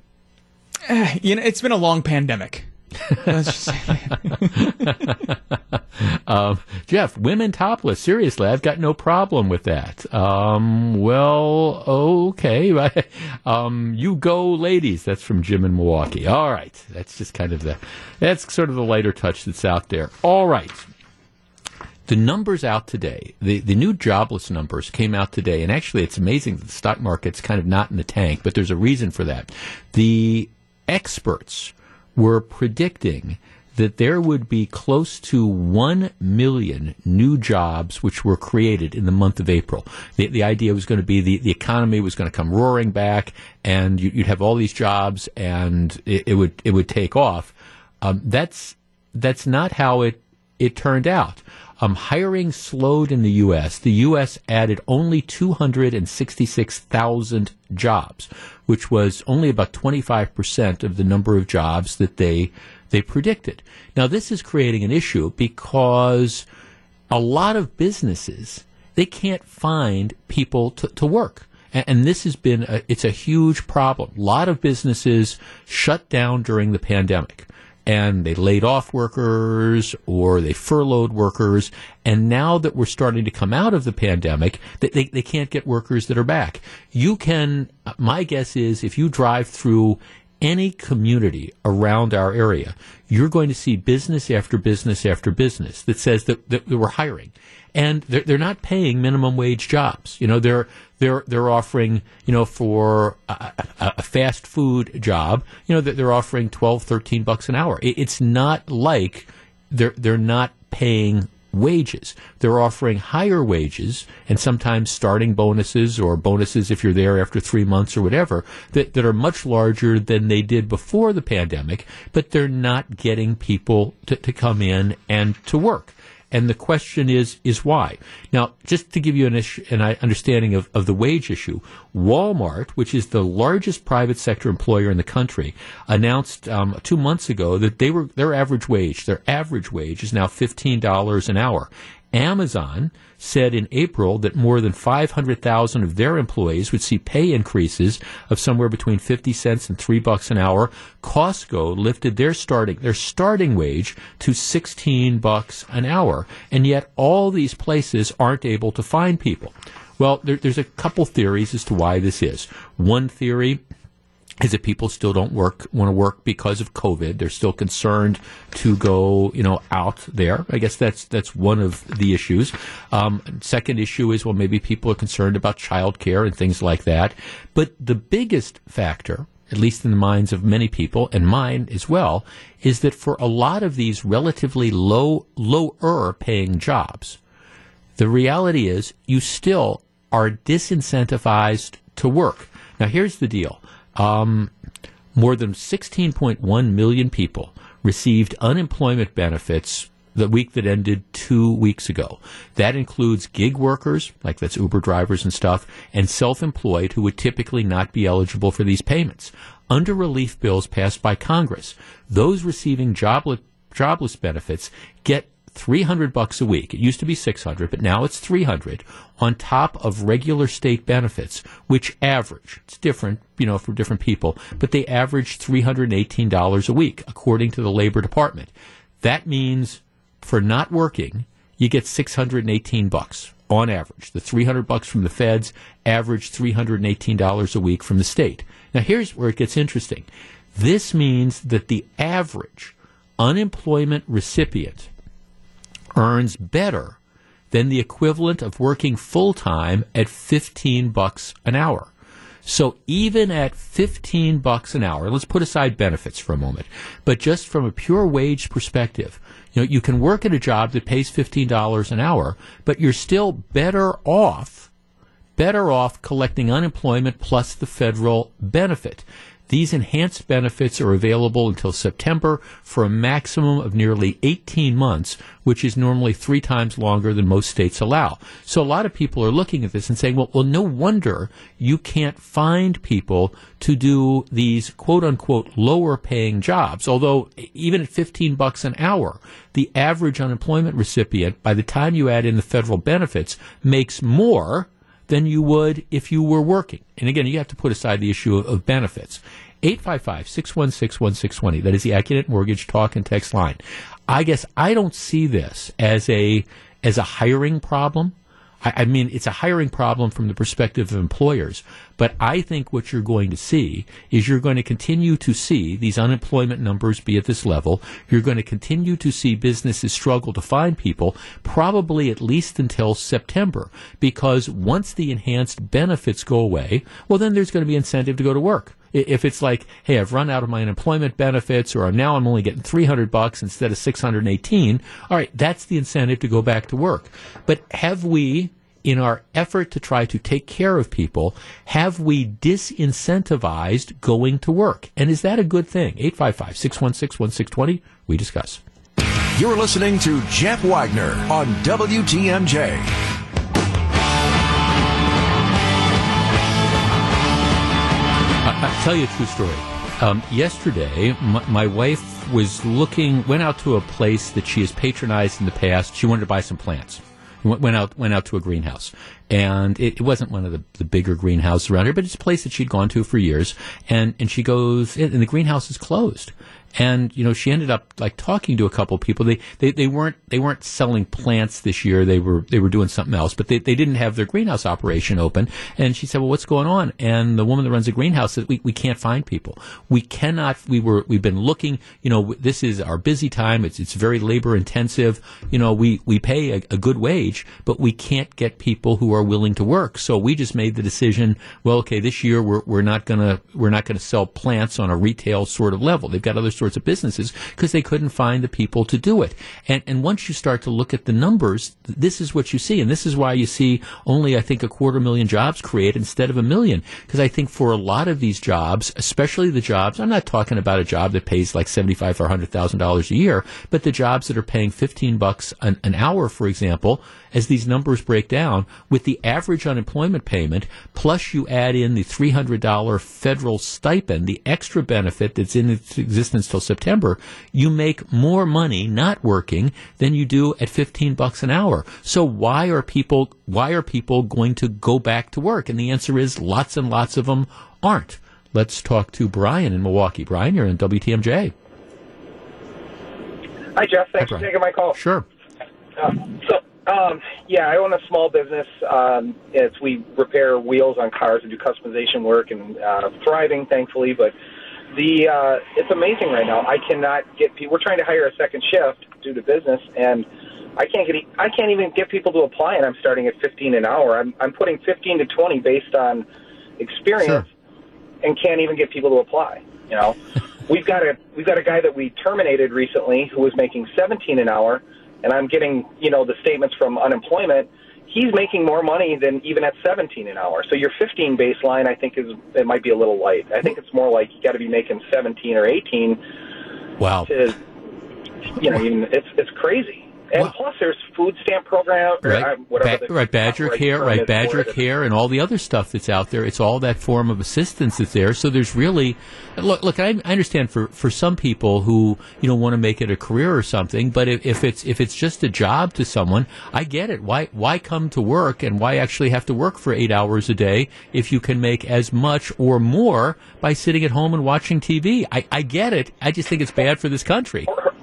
Uh, you know, it's been a long pandemic. um, Jeff, women topless. Seriously, I've got no problem with that. Um, well, okay. um, you go, ladies. That's from Jim in Milwaukee. All right. That's just kind of the, that's sort of the lighter touch that's out there. All right. The numbers out today, the, the new jobless numbers came out today, and actually it's amazing that the stock market's kind of not in the tank, but there's a reason for that. The experts were predicting that there would be close to 1 million new jobs which were created in the month of April. The, the idea was going to be the, the economy was going to come roaring back and you, would have all these jobs and it, it, would, it would take off. Um, that's, that's not how it, it turned out. Um, hiring slowed in the U.S. The U.S. added only 266,000 jobs, which was only about 25% of the number of jobs that they they predicted. Now, this is creating an issue because a lot of businesses they can't find people to, to work. And, this has been a, it's a huge problem. A lot of businesses shut down during the pandemic and they laid off workers or they furloughed workers. And now that we're starting to come out of the pandemic, they, they, they can't get workers that are back. You can, my guess is if you drive through any community around our area, you're going to see business after business after business that says that, that we're hiring. And they're, they're not paying minimum wage jobs. You know, they're, they're, they're offering, you know, for a, a fast food job, you know, that they're offering 12, 13 bucks an hour. It's not like they're, they're not paying wages. They're offering higher wages and sometimes starting bonuses or bonuses if you're there after three months or whatever that, that are much larger than they did before the pandemic, but they're not getting people to, to come in and to work. And the question is, is why? Now, just to give you an, issue, an understanding of, of the wage issue, Walmart, which is the largest private sector employer in the country, announced um, two months ago that they were their average wage, their average wage is now fifteen dollars an hour. Amazon said in April that more than 500,000 of their employees would see pay increases of somewhere between 50 cents and 3 bucks an hour. Costco lifted their starting their starting wage to 16 bucks an hour, and yet all these places aren't able to find people. Well, there, there's a couple theories as to why this is. One theory is that people still don't work want to work because of COVID. They're still concerned to go, you know, out there. I guess that's that's one of the issues. Um, second issue is well, maybe people are concerned about childcare and things like that. But the biggest factor, at least in the minds of many people and mine as well, is that for a lot of these relatively low lower paying jobs, the reality is you still are disincentivized to work. Now here's the deal um, more than 16.1 million people received unemployment benefits the week that ended two weeks ago. That includes gig workers, like that's Uber drivers and stuff, and self employed who would typically not be eligible for these payments. Under relief bills passed by Congress, those receiving jobless, jobless benefits get 300 bucks a week. It used to be 600, but now it's 300 on top of regular state benefits, which average, it's different, you know, for different people, but they average $318 a week, according to the Labor Department. That means for not working, you get 618 bucks on average. The 300 bucks from the feds average $318 a week from the state. Now here's where it gets interesting. This means that the average unemployment recipient earns better than the equivalent of working full time at 15 bucks an hour. So even at 15 bucks an hour, let's put aside benefits for a moment, but just from a pure wage perspective, you know, you can work at a job that pays $15 an hour, but you're still better off, better off collecting unemployment plus the federal benefit. These enhanced benefits are available until September for a maximum of nearly 18 months, which is normally three times longer than most states allow. So a lot of people are looking at this and saying, well, well, no wonder you can't find people to do these quote unquote lower paying jobs. Although even at 15 bucks an hour, the average unemployment recipient, by the time you add in the federal benefits, makes more than you would if you were working. And again, you have to put aside the issue of, of benefits. 855 616 1620. That is the Accunet Mortgage talk and text line. I guess I don't see this as a as a hiring problem. I, I mean, it's a hiring problem from the perspective of employers. But I think what you're going to see is you're going to continue to see these unemployment numbers be at this level. You're going to continue to see businesses struggle to find people, probably at least until September, because once the enhanced benefits go away, well, then there's going to be incentive to go to work if it's like, hey, I've run out of my unemployment benefits, or now I'm only getting 300 bucks instead of 618, all right, that's the incentive to go back to work. But have we, in our effort to try to take care of people, have we disincentivized going to work? And is that a good thing? 855 616 1620, we discuss. You're listening to Jeff Wagner on WTMJ. I'll tell you a true story. Um, yesterday, my, my, wife was looking, went out to a place that she has patronized in the past. She wanted to buy some plants. Went out, went out to a greenhouse, and it, it wasn't one of the, the bigger greenhouses around here, but it's a place that she'd gone to for years. And and she goes, and the greenhouse is closed and you know she ended up like talking to a couple people. They, they they weren't they weren't selling plants this year. They were they were doing something else. But they, they didn't have their greenhouse operation open. And she said well what's going on? And the woman that runs the greenhouse said we, we can't find people. We cannot we were we've been looking. You know this is our busy time. It's it's very labor intensive. You know we we pay a, a good wage but we can't get people who are willing to work. So we just made the decision well okay this year we're we're not gonna we're not gonna sell plants on a retail sort of level. They've got other sorts of businesses because they couldn't find the people to do it. And, and once you start to look at the numbers, this is what you see. And this is why you see only, I think, a quarter million jobs created instead of a million. Because I think for a lot of these jobs, especially the jobs, I'm not talking about a job that pays like seventy-five or hundred thousand dollars a year, but the jobs that are paying fifteen bucks an, an hour, for example, as these numbers break down, with the average unemployment payment, plus you add in the $300 federal stipend, the extra benefit that's in existence till September, you make more money not working than you do at 15 bucks an hour. So why are people, why are people going to go back to work? And the answer is lots and lots of them aren't. Let's talk to Brian in Milwaukee. Brian, you're in WTMJ. Hi, Jeff. Thanks Hi, for taking my call. Sure. Uh, so um, yeah, I own a small business. Um, it's we repair wheels on cars and do customization work, and uh, thriving, thankfully. But the uh, it's amazing right now. I cannot get people. We're trying to hire a second shift due to business, and I can't get. I can't even get people to apply, and I'm starting at 15 an hour. I'm I'm putting 15 to 20 based on experience, sure. and can't even get people to apply. You know, we've got a we've got a guy that we terminated recently who was making 17 an hour and I'm getting, you know, the statements from unemployment, he's making more money than even at 17 an hour. So your 15 baseline, I think, is it might be a little light. I think it's more like you got to be making 17 or 18. Wow. To, you know, even, it's it's crazy. And well, plus, there's food stamp program, right? Um, ba- right, Badger Care, right, Badger Care, and all the other stuff that's out there. It's all that form of assistance that's there. So there's really, look, look. I, I understand for for some people who you know want to make it a career or something, but if, if it's if it's just a job to someone, I get it. Why why come to work and why actually have to work for eight hours a day if you can make as much or more by sitting at home and watching TV? I, I get it. I just think it's bad for this country. Or,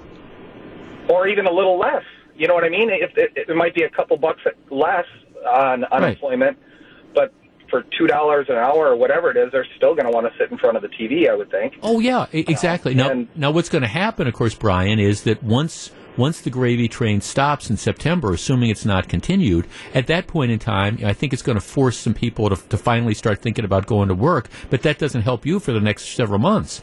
or even a little less. You know what I mean? It, it, it might be a couple bucks less on unemployment, right. but for two dollars an hour or whatever it is, they're still going to want to sit in front of the TV. I would think. Oh yeah, exactly. now, now what's going to happen, of course, Brian, is that once once the gravy train stops in September, assuming it's not continued, at that point in time, I think it's going to force some people to, to finally start thinking about going to work. But that doesn't help you for the next several months.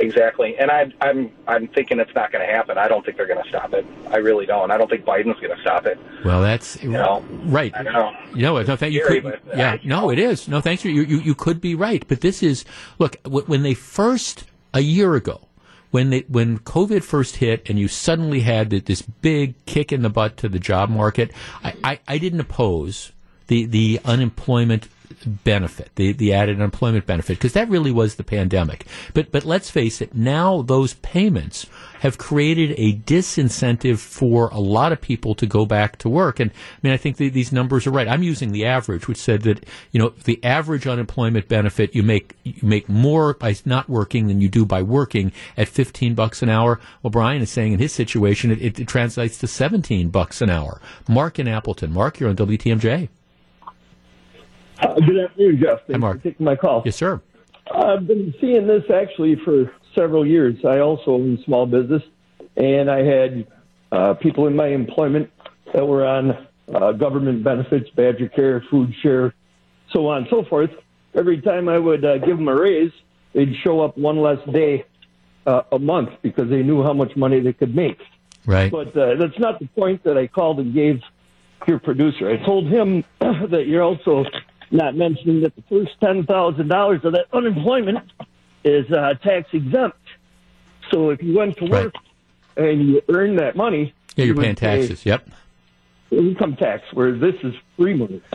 Exactly, and I, I'm I'm thinking it's not going to happen. I don't think they're going to stop it. I really don't. I don't think Biden's going to stop it. Well, that's you know, right. I know. Know, no, thank you. Could, yeah, uh, no, it is. No, thanks for you. You you could be right, but this is look when they first a year ago when they when COVID first hit and you suddenly had this big kick in the butt to the job market. I, I, I didn't oppose the the unemployment benefit, the, the added unemployment benefit, because that really was the pandemic. But but let's face it, now those payments have created a disincentive for a lot of people to go back to work. And I mean, I think the, these numbers are right. I'm using the average, which said that you know the average unemployment benefit you make you make more by not working than you do by working at 15 bucks an hour. Well, Brian is saying in his situation it, it, it translates to 17 bucks an hour. Mark in Appleton. Mark, you're on WTMJ. Uh, good afternoon, Jeff. Thanks Hi, Mark. for taking my call. Yes, sir. I've been seeing this actually for several years. I also own small business, and I had uh, people in my employment that were on uh, government benefits, Badger Care, Food Share, so on and so forth. Every time I would uh, give them a raise, they'd show up one less day uh, a month because they knew how much money they could make. Right. But uh, that's not the point that I called and gave your producer. I told him that you're also not mentioning that the first ten thousand dollars of that unemployment is uh, tax exempt. So if you went to work and you earned that money, Yeah, you're you paying pay taxes. Yep. income tax, whereas this is free money.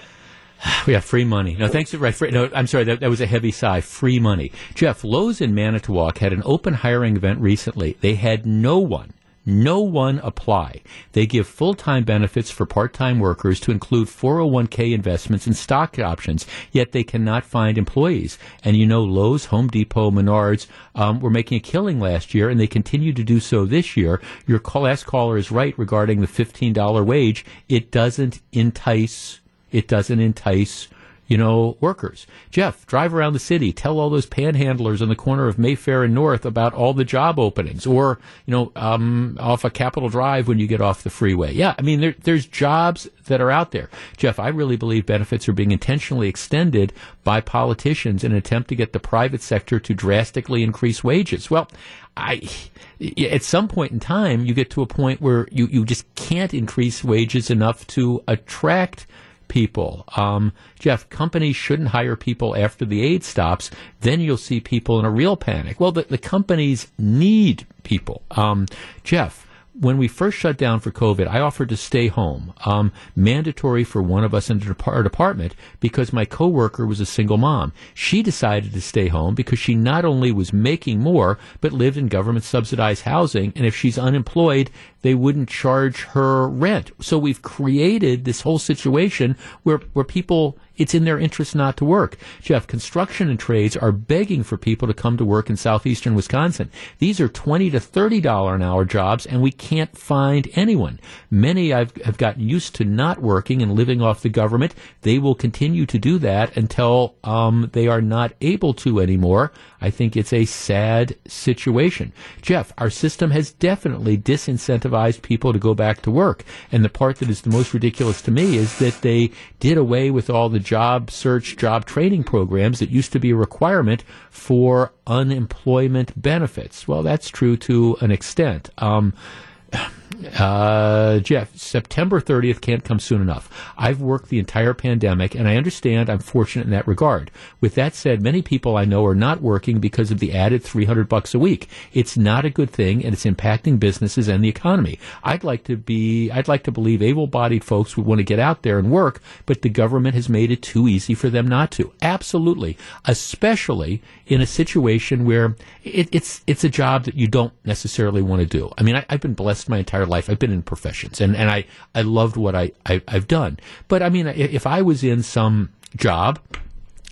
We have free money. No, thanks. Right. Free, no, I'm sorry. That, that was a heavy sigh. Free money. Jeff, Lowe's in Manitowoc had an open hiring event recently. They had no one, no one apply. They give full-time benefits for part-time workers to include 401k investments and stock options, yet they cannot find employees. And you know, Lowe's, Home Depot, Menards um, were making a killing last year, and they continue to do so this year. Your last caller is right regarding the $15 wage. It doesn't entice it doesn't entice you know workers. Jeff drive around the city tell all those panhandlers on the corner of mayfair and north about all the job openings or you know um, off a capitol drive when you get off the freeway. Yeah i mean there, there's jobs that are out there. Jeff i really believe benefits are being intentionally extended by politicians in an attempt to get the private sector to drastically increase wages. Well I, at some point in time, you get to a point where you, you just can't increase wages enough to attract people. Um, Jeff, companies shouldn't hire people after the aid stops. Then you'll see people in a real panic. Well, the, the companies need people. Um, Jeff, when we first shut down for COVID, I offered to stay home, um, mandatory for one of us in our department because my coworker was a single mom. She decided to stay home because she not only was making more, but lived in government subsidized housing. And if she's unemployed, they wouldn't charge her rent. So we've created this whole situation where, where people, it's in their interest not to work. Jeff, construction and trades are begging for people to come to work in southeastern Wisconsin. These are twenty to thirty dollar an hour jobs, and we can't find anyone. Many I've, have gotten used to not working and living off the government. They will continue to do that until um, they are not able to anymore. I think it's a sad situation. Jeff, our system has definitely disincentivized people to go back to work. And the part that is the most ridiculous to me is that they did away with all the job search, job training programs that used to be a requirement for unemployment benefits. Well, that's true to an extent. Um, uh, Jeff, September 30th can't come soon enough. I've worked the entire pandemic, and I understand I'm fortunate in that regard. With that said, many people I know are not working because of the added 300 bucks a week. It's not a good thing, and it's impacting businesses and the economy. I'd like to be, I'd like to believe able-bodied folks would want to get out there and work, but the government has made it too easy for them not to. Absolutely, especially in a situation where it, it's it's a job that you don't necessarily want to do. I mean, I, I've been blessed my entire life. I've been in professions, and, and I, I loved what I, I I've done. But I mean, if if I was in some job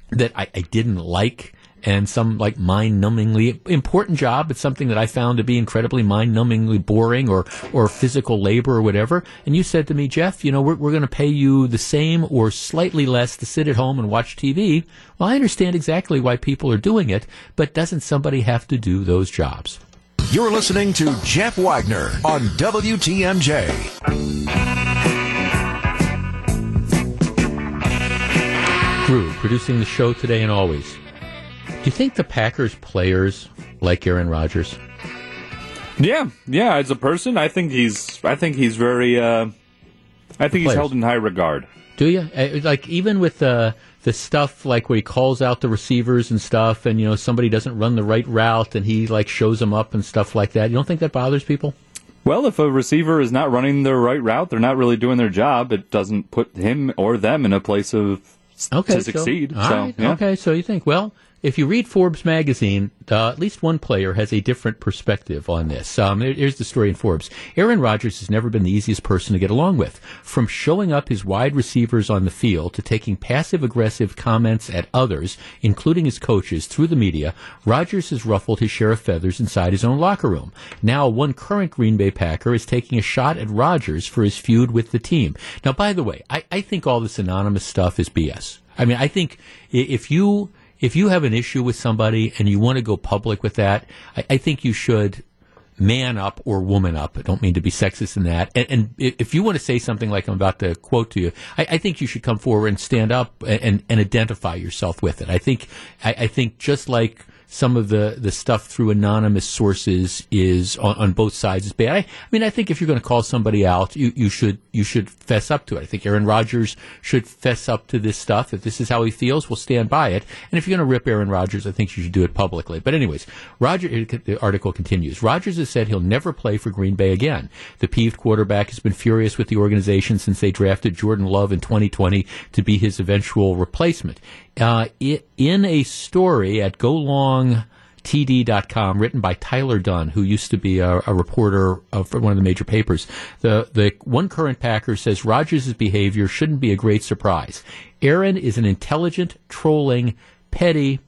that I, I didn't like and some like mind numbingly important job, but something that I found to be incredibly mind numbingly boring or, or physical labor or whatever. And you said to me, Jeff, you know, we're, we're going to pay you the same or slightly less to sit at home and watch TV. Well, I understand exactly why people are doing it, but doesn't somebody have to do those jobs? You're listening to Jeff Wagner on WTMJ. Drew, producing the show today and always. Do you think the Packers players like Aaron Rodgers? Yeah, yeah. As a person, I think he's. I think he's very. Uh, I think he's held in high regard. Do you Uh, like even with the the stuff like where he calls out the receivers and stuff, and you know somebody doesn't run the right route, and he like shows them up and stuff like that. You don't think that bothers people? Well, if a receiver is not running the right route, they're not really doing their job. It doesn't put him or them in a place of Okay, to succeed. So, right, yeah. okay. So you think well. If you read Forbes magazine, uh, at least one player has a different perspective on this. Um, here's the story in Forbes. Aaron Rodgers has never been the easiest person to get along with. From showing up his wide receivers on the field to taking passive aggressive comments at others, including his coaches, through the media, Rodgers has ruffled his share of feathers inside his own locker room. Now, one current Green Bay Packer is taking a shot at Rodgers for his feud with the team. Now, by the way, I, I think all this anonymous stuff is BS. I mean, I think if you if you have an issue with somebody and you want to go public with that, I, I think you should man up or woman up. I don't mean to be sexist in that. And, and if you want to say something like I'm about to quote to you, I, I think you should come forward and stand up and, and, identify yourself with it. I think I, I think just like some of the, the stuff through anonymous sources is on, on both sides is bad. I, I mean, I think if you're going to call somebody out, you, you should you should fess up to it. I think Aaron Rodgers should fess up to this stuff. If this is how he feels, we'll stand by it. And if you're going to rip Aaron Rodgers, I think you should do it publicly. But anyways, Roger, the article continues. Rodgers has said he'll never play for Green Bay again. The peeved quarterback has been furious with the organization since they drafted Jordan Love in 2020 to be his eventual replacement. Uh, in a story at GoLongTD.com, written by Tyler Dunn, who used to be a, a reporter of for one of the major papers. The the one current Packer says Rodgers' behavior shouldn't be a great surprise. Aaron is an intelligent, trolling, petty,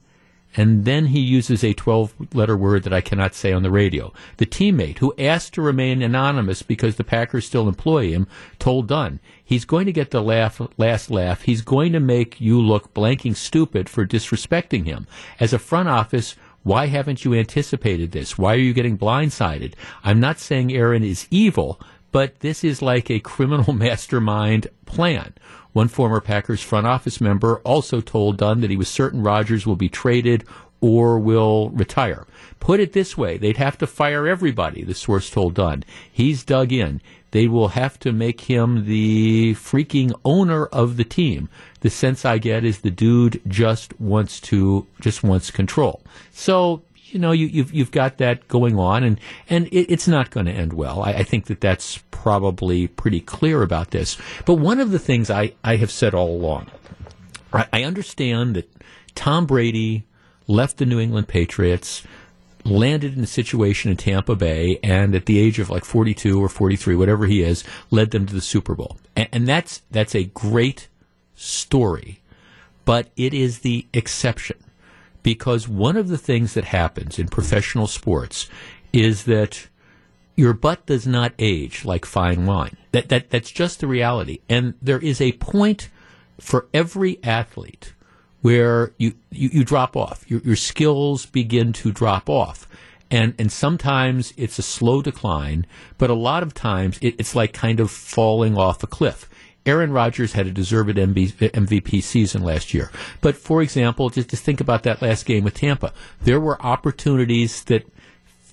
and then he uses a 12 letter word that I cannot say on the radio. The teammate who asked to remain anonymous because the Packers still employ him told Dunn, he's going to get the laugh, last laugh. He's going to make you look blanking stupid for disrespecting him. As a front office, why haven't you anticipated this? Why are you getting blindsided? I'm not saying Aaron is evil, but this is like a criminal mastermind plan. One former Packers front office member also told Dunn that he was certain Rodgers will be traded or will retire. Put it this way, they'd have to fire everybody, the source told Dunn. He's dug in. They will have to make him the freaking owner of the team. The sense I get is the dude just wants to, just wants control. So, you know, you, you've you've got that going on, and and it, it's not going to end well. I, I think that that's probably pretty clear about this. But one of the things I I have said all along, I, I understand that Tom Brady left the New England Patriots, landed in a situation in Tampa Bay, and at the age of like 42 or 43, whatever he is, led them to the Super Bowl, and, and that's that's a great story, but it is the exception because one of the things that happens in professional sports is that your butt does not age like fine wine. That, that that's just the reality. And there is a point for every athlete where you, you, you drop off. Your, your skills begin to drop off. And, and sometimes it's a slow decline, but a lot of times it, it's like kind of falling off a cliff. Aaron Rodgers had a deserved MVP season last year. But for example, just, just think about that last game with Tampa. There were opportunities that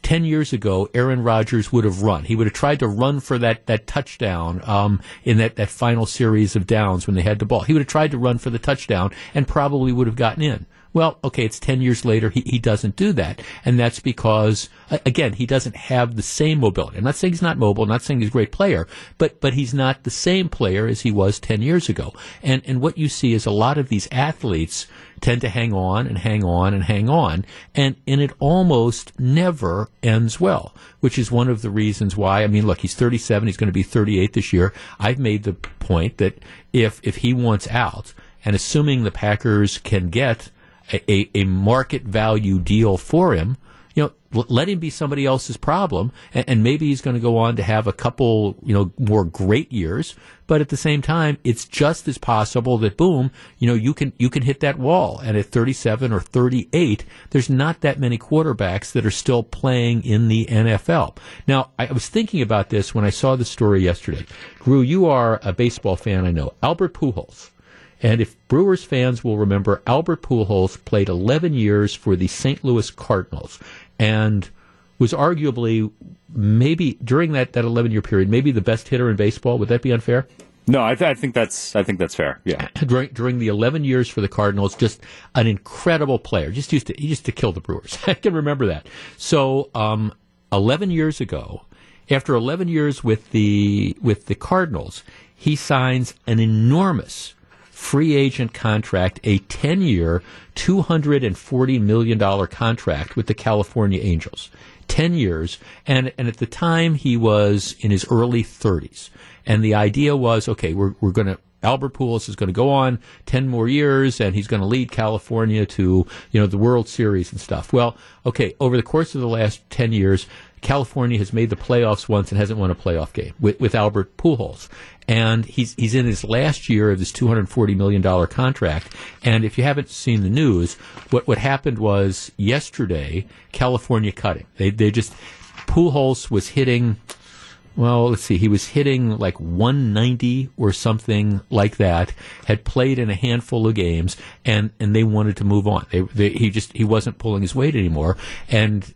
10 years ago, Aaron Rodgers would have run. He would have tried to run for that, that touchdown um, in that, that final series of downs when they had the ball. He would have tried to run for the touchdown and probably would have gotten in. Well, okay, it's 10 years later. He, he doesn't do that. And that's because, again, he doesn't have the same mobility. I'm not saying he's not mobile. I'm not saying he's a great player, but, but he's not the same player as he was 10 years ago. And, and what you see is a lot of these athletes tend to hang on and hang on and hang on. And, and it almost never ends well, which is one of the reasons why, I mean, look, he's 37. He's going to be 38 this year. I've made the point that if, if he wants out, and assuming the Packers can get a, a, market value deal for him, you know, let him be somebody else's problem, and, and maybe he's going to go on to have a couple, you know, more great years. But at the same time, it's just as possible that boom, you know, you can you can hit that wall. And at 37 or 38, there's not that many quarterbacks that are still playing in the NFL. Now, I was thinking about this when I saw the story yesterday. Drew, you are a baseball fan, I know. Albert Pujols. And if Brewers fans will remember, Albert Pujols played 11 years for the St. Louis Cardinals and was arguably maybe during that, that 11 year period, maybe the best hitter in baseball. Would that be unfair? No, I, th- I, think that's I think that's fair. Yeah. during during the 11 years for the Cardinals, just an incredible player. Just used to he used to kill the Brewers. I can remember that. So, um, 11 years ago, after 11 years with the with the Cardinals, he signs an enormous free agent contract, a 10 year, $240 million contract with the California Angels. 10 years. And, and at the time, he was in his early 30s. And the idea was okay, we're, we're going to Albert Pujols is going to go on 10 more years and he's going to lead California to, you know, the World Series and stuff. Well, okay, over the course of the last 10 years, California has made the playoffs once and hasn't won a playoff game with, with Albert Pujols. And he's, he's in his last year of this $240 million contract. And if you haven't seen the news, what, what happened was yesterday, California cut him. They, they just, Pujols was hitting, well, let's see, he was hitting like 190 or something like that, had played in a handful of games, and, and they wanted to move on. They, they, he just, he wasn't pulling his weight anymore. And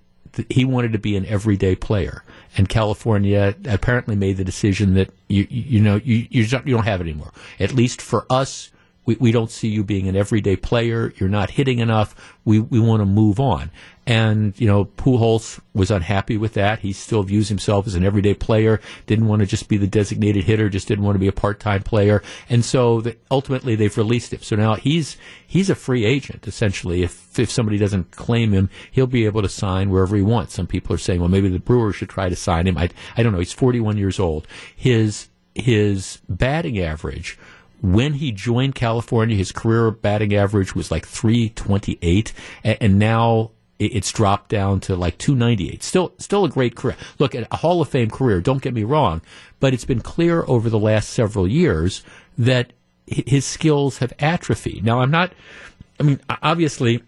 he wanted to be an everyday player. And California apparently made the decision that you you know you you don't, you don't have it anymore. At least for us, we, we don't see you being an everyday player. You're not hitting enough. We we want to move on. And, you know, Pujols was unhappy with that. He still views himself as an everyday player, didn't want to just be the designated hitter, just didn't want to be a part-time player. And so the, ultimately they've released him. So now he's, he's a free agent, essentially. If, if somebody doesn't claim him, he'll be able to sign wherever he wants. Some people are saying, well, maybe the Brewers should try to sign him. I, I don't know. He's 41 years old. His, his batting average when he joined California, his career batting average was like 328, and, now it's dropped down to like 298. Still, still a great career. Look, a Hall of Fame career. Don't get me wrong, but it's been clear over the last several years that his skills have atrophied. Now, I'm not. I mean, obviously,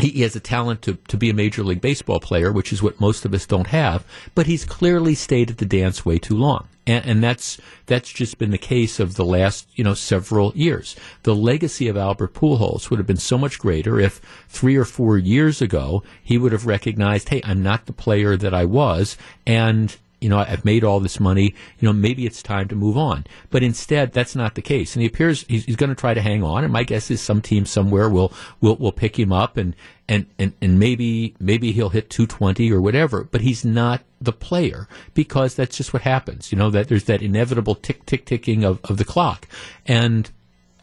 he has a talent to, to be a major league baseball player, which is what most of us don't have, but he's clearly stayed at the dance way too long. And, and, that's that's just been the case of the last you know several years. The legacy of Albert Pujols would have been so much greater if three or four years ago he would have recognized, hey, I'm not the player that I was, and you know, I've made all this money, you know, maybe it's time to move on. But instead, that's not the case. And he appears he's, he's going to try to hang on. And my guess is some team somewhere will, will, will pick him up and, and, and, and maybe, maybe he'll hit 220 or whatever. But he's not the player because that's just what happens. You know, that there's that inevitable tick, tick, ticking of, of the clock. And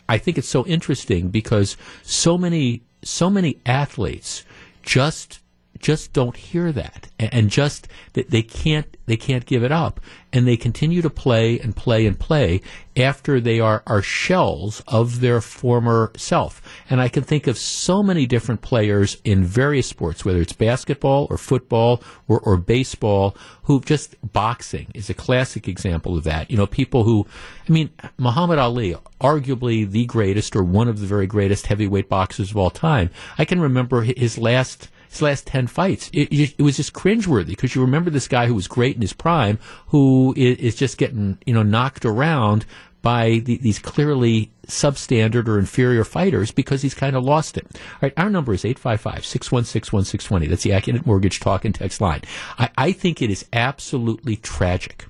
I think it's so interesting because so many, so many athletes just just don't hear that. And just that they can't they can't give it up. And they continue to play and play and play after they are are shells of their former self. And i can think of so many different players in various sports whether it's basketball or football or, or baseball who just boxing is a classic example of that. You know people who i mean muhammad ali arguably the greatest or one of the very greatest heavyweight boxers of all time. I can remember his last his last 10 fights. It, it was just cringeworthy because you remember this guy who was great in his prime who is, is just getting, you know, knocked around by the, these clearly substandard or inferior fighters because he's kind of lost it. All right, our number is 855-616-1620. That's the Accunet Mortgage Talk and Text line. I, I think it is absolutely tragic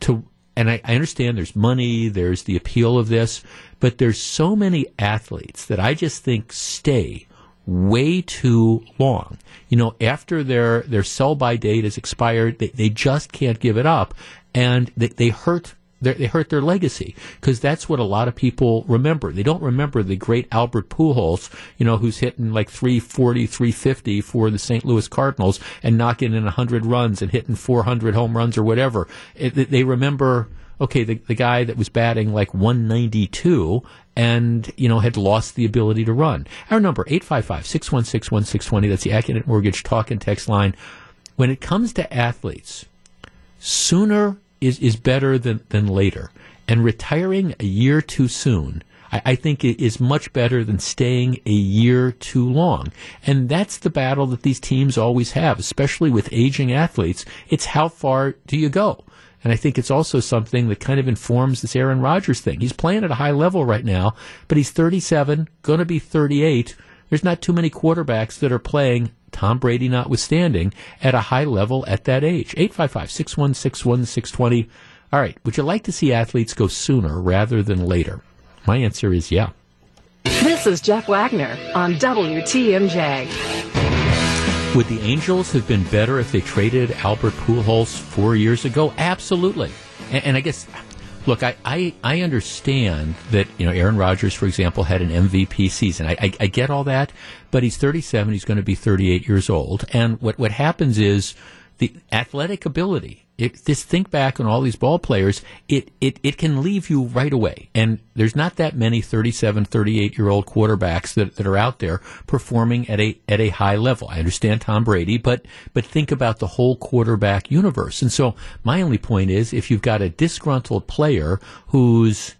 to and I, I, understand there's money, there's the appeal of this, but there's so many athletes that I just think stay way too long. You know, after their, their sell by date is expired, they, they just can't give it up. And they, they hurt they hurt their legacy because that's what a lot of people remember. They don't remember the great Albert Pujols, you know, who's hitting like 340, 350 for the St. Louis Cardinals and knocking in 100 runs and hitting 400 home runs or whatever. It, they remember okay, the, the guy that was batting like 192 and, you know, had lost the ability to run. Our number, 855-616-1620, that's the Accunet Mortgage talk and text line. When it comes to athletes, sooner is, is better than, than later. And retiring a year too soon, I, I think it is much better than staying a year too long. And that's the battle that these teams always have, especially with aging athletes. It's how far do you go? And I think it's also something that kind of informs this Aaron Rodgers thing. He's playing at a high level right now, but he's 37, going to be 38. There's not too many quarterbacks that are playing, Tom Brady notwithstanding, at a high level at that age. 855 616 1620. All right, would you like to see athletes go sooner rather than later? My answer is yeah. This is Jeff Wagner on WTMJ. Would the Angels have been better if they traded Albert Pujols four years ago? Absolutely. And, and I guess, look, I, I, I, understand that, you know, Aaron Rodgers, for example, had an MVP season. I, I, I get all that, but he's 37. He's going to be 38 years old. And what, what happens is the athletic ability it, just think back on all these ball players, it, it, it can leave you right away. And there's not that many 37, 38 year old quarterbacks that, that are out there performing at a, at a high level. I understand Tom Brady, but, but think about the whole quarterback universe. And so my only point is if you've got a disgruntled player who's,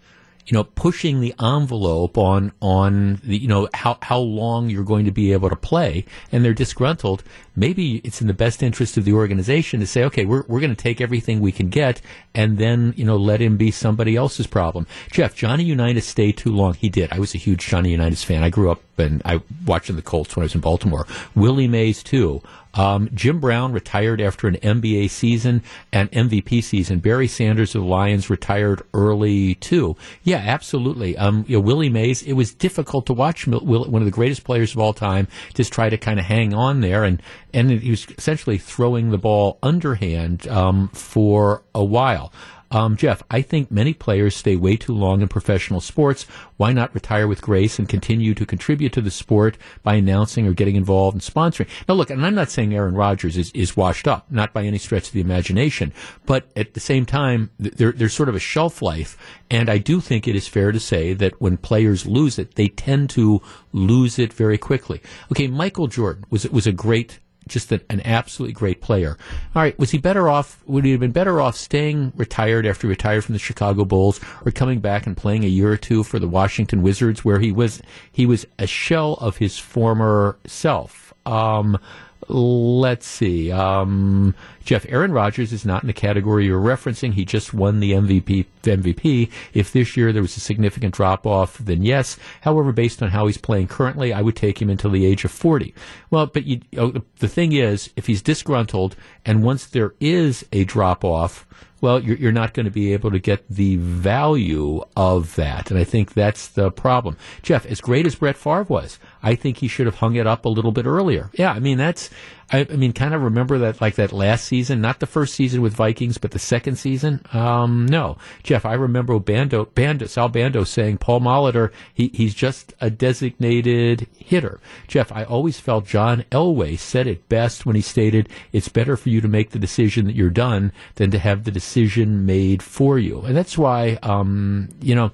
you know, pushing the envelope on on the you know how how long you're going to be able to play, and they're disgruntled. Maybe it's in the best interest of the organization to say, okay, we're we're going to take everything we can get, and then you know let him be somebody else's problem. Jeff, Johnny Unitas stayed too long. He did. I was a huge Johnny Unitas fan. I grew up and I watching the Colts when I was in Baltimore. Willie Mays too. Um, Jim Brown retired after an NBA season and MVP season. Barry Sanders of the Lions retired early too. Yeah, absolutely. Um, you know, Willie Mays. It was difficult to watch one of the greatest players of all time just try to kind of hang on there, and and he was essentially throwing the ball underhand um, for a while. Um, Jeff, I think many players stay way too long in professional sports. Why not retire with grace and continue to contribute to the sport by announcing or getting involved in sponsoring? Now, look, and I'm not saying Aaron Rodgers is, is washed up, not by any stretch of the imagination, but at the same time, there, there's sort of a shelf life. And I do think it is fair to say that when players lose it, they tend to lose it very quickly. Okay, Michael Jordan was, was a great just an absolutely great player. All right, was he better off? Would he have been better off staying retired after he retired from the Chicago Bulls, or coming back and playing a year or two for the Washington Wizards, where he was he was a shell of his former self? Um, let's see. Um, Jeff, Aaron Rodgers is not in the category you're referencing. He just won the MVP. MVP. If this year there was a significant drop off, then yes. However, based on how he's playing currently, I would take him until the age of 40. Well, but you, oh, the thing is, if he's disgruntled and once there is a drop off, well, you're, you're not going to be able to get the value of that. And I think that's the problem. Jeff, as great as Brett Favre was, I think he should have hung it up a little bit earlier. Yeah, I mean, that's, I, I, mean, kind of remember that like that last season, not the first season with Vikings, but the second season. Um, no, Jeff, I remember Bando, Bando, Sal Bando saying Paul Molitor, he, he's just a designated hitter. Jeff, I always felt John Elway said it best when he stated, "It's better for you to make the decision that you're done than to have the decision made for you," and that's why, um, you know.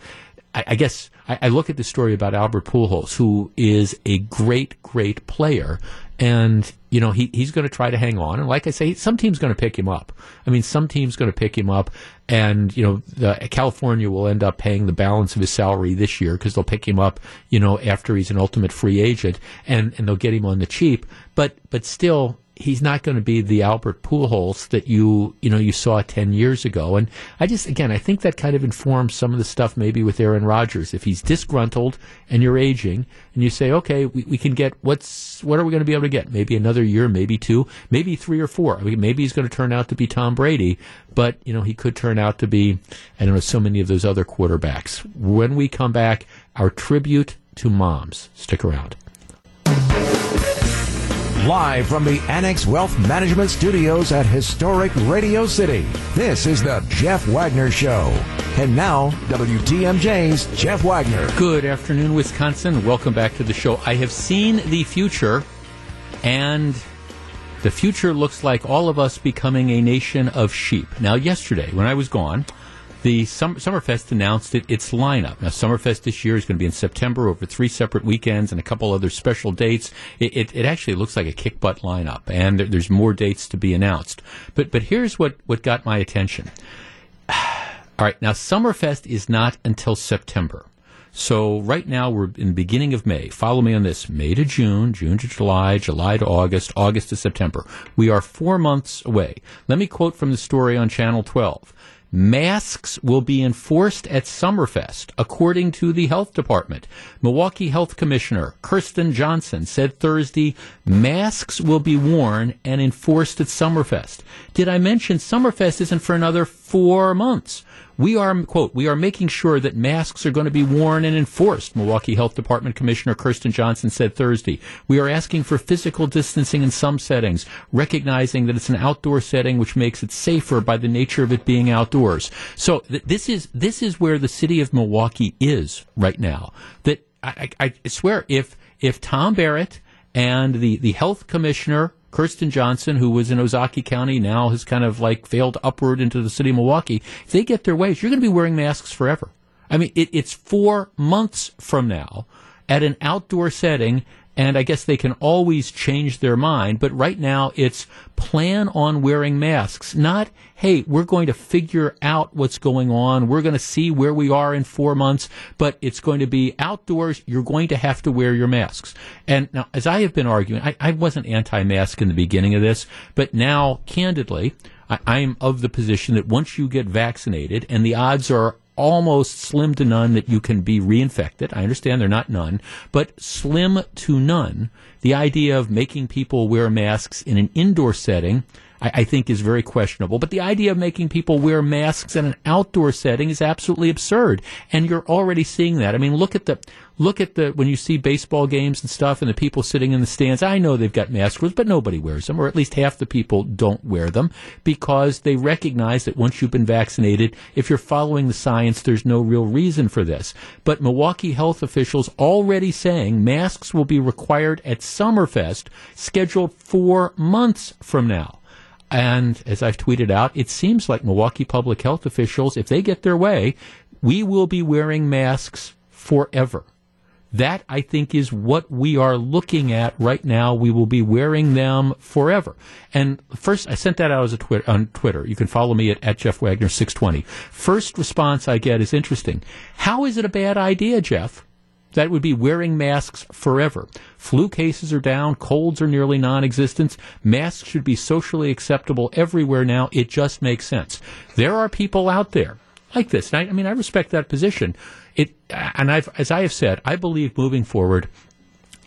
I, guess I, look at the story about Albert Pujols, who is a great, great player, and you know he, he's going to try to hang on. And like I say, some team's going to pick him up. I mean, some team's going to pick him up, and you know the, California will end up paying the balance of his salary this year because they'll pick him up, you know, after he's an ultimate free agent, and and they'll get him on the cheap. But but still, he's not going to be the Albert Pujols that you you know you saw ten years ago. And I just again I think that kind of informs some of the stuff maybe with Aaron Rodgers. If he's disgruntled and you're aging, and you say, okay, we, we can get what's what are we going to be able to get? Maybe another year, maybe two, maybe three or four. I mean, maybe he's going to turn out to be Tom Brady, but you know he could turn out to be I don't know so many of those other quarterbacks. When we come back, our tribute to moms. Stick around. Live from the Annex Wealth Management Studios at historic Radio City, this is the Jeff Wagner Show. And now, WTMJ's Jeff Wagner. Good afternoon, Wisconsin. Welcome back to the show. I have seen the future, and the future looks like all of us becoming a nation of sheep. Now, yesterday, when I was gone, the Summer, Summerfest announced it, its lineup. Now, Summerfest this year is going to be in September over three separate weekends and a couple other special dates. It, it, it actually looks like a kick butt lineup, and there, there's more dates to be announced. But but here's what, what got my attention. All right, now Summerfest is not until September. So right now we're in the beginning of May. Follow me on this. May to June, June to July, July to August, August to September. We are four months away. Let me quote from the story on Channel 12. Masks will be enforced at Summerfest, according to the health department. Milwaukee Health Commissioner Kirsten Johnson said Thursday masks will be worn and enforced at Summerfest. Did I mention Summerfest isn't for another four months? We are, quote, we are making sure that masks are going to be worn and enforced, Milwaukee Health Department Commissioner Kirsten Johnson said Thursday. We are asking for physical distancing in some settings, recognizing that it's an outdoor setting which makes it safer by the nature of it being outdoors. So th- this is, this is where the city of Milwaukee is right now. That I, I, I swear if, if Tom Barrett and the, the health commissioner Kirsten Johnson, who was in Ozaukee County, now has kind of like failed upward into the city of Milwaukee. If they get their ways, you're going to be wearing masks forever. I mean, it, it's four months from now at an outdoor setting and I guess they can always change their mind. But right now, it's plan on wearing masks, not, hey, we're going to figure out what's going on. We're going to see where we are in four months, but it's going to be outdoors. You're going to have to wear your masks. And now, as I have been arguing, I, I wasn't anti mask in the beginning of this, but now, candidly, I am of the position that once you get vaccinated, and the odds are almost slim to none that you can be reinfected. I understand they're not none, but slim to none. The idea of making people wear masks in an indoor setting I, I, think is very questionable. But the idea of making people wear masks in an outdoor setting is absolutely absurd. And you're already seeing that. I mean, look at the look at the when you see baseball games and stuff and the people sitting in the stands. I know they've got masks, but nobody wears them, or at least half the people don't wear them because they recognize that once you've been vaccinated, if you're following the science, there's no real reason for this. But Milwaukee health officials already saying masks will be required at Summerfest, scheduled four months from now. And as I've tweeted out, it seems like Milwaukee public health officials, if they get their way, we will be wearing masks forever. That, I think, is what we are looking at right now. We will be wearing them forever. And first, I sent that out as a twit- on Twitter. You can follow me at, at Jeff Wagner 620. First response I get is interesting. How is it a bad idea, Jeff? That would be wearing masks forever. Flu cases are down, colds are nearly non existent. Masks should be socially acceptable everywhere now. It just makes sense. There are people out there like this. I, I, mean, I respect that position. It, and I've, as I have said, I believe moving forward,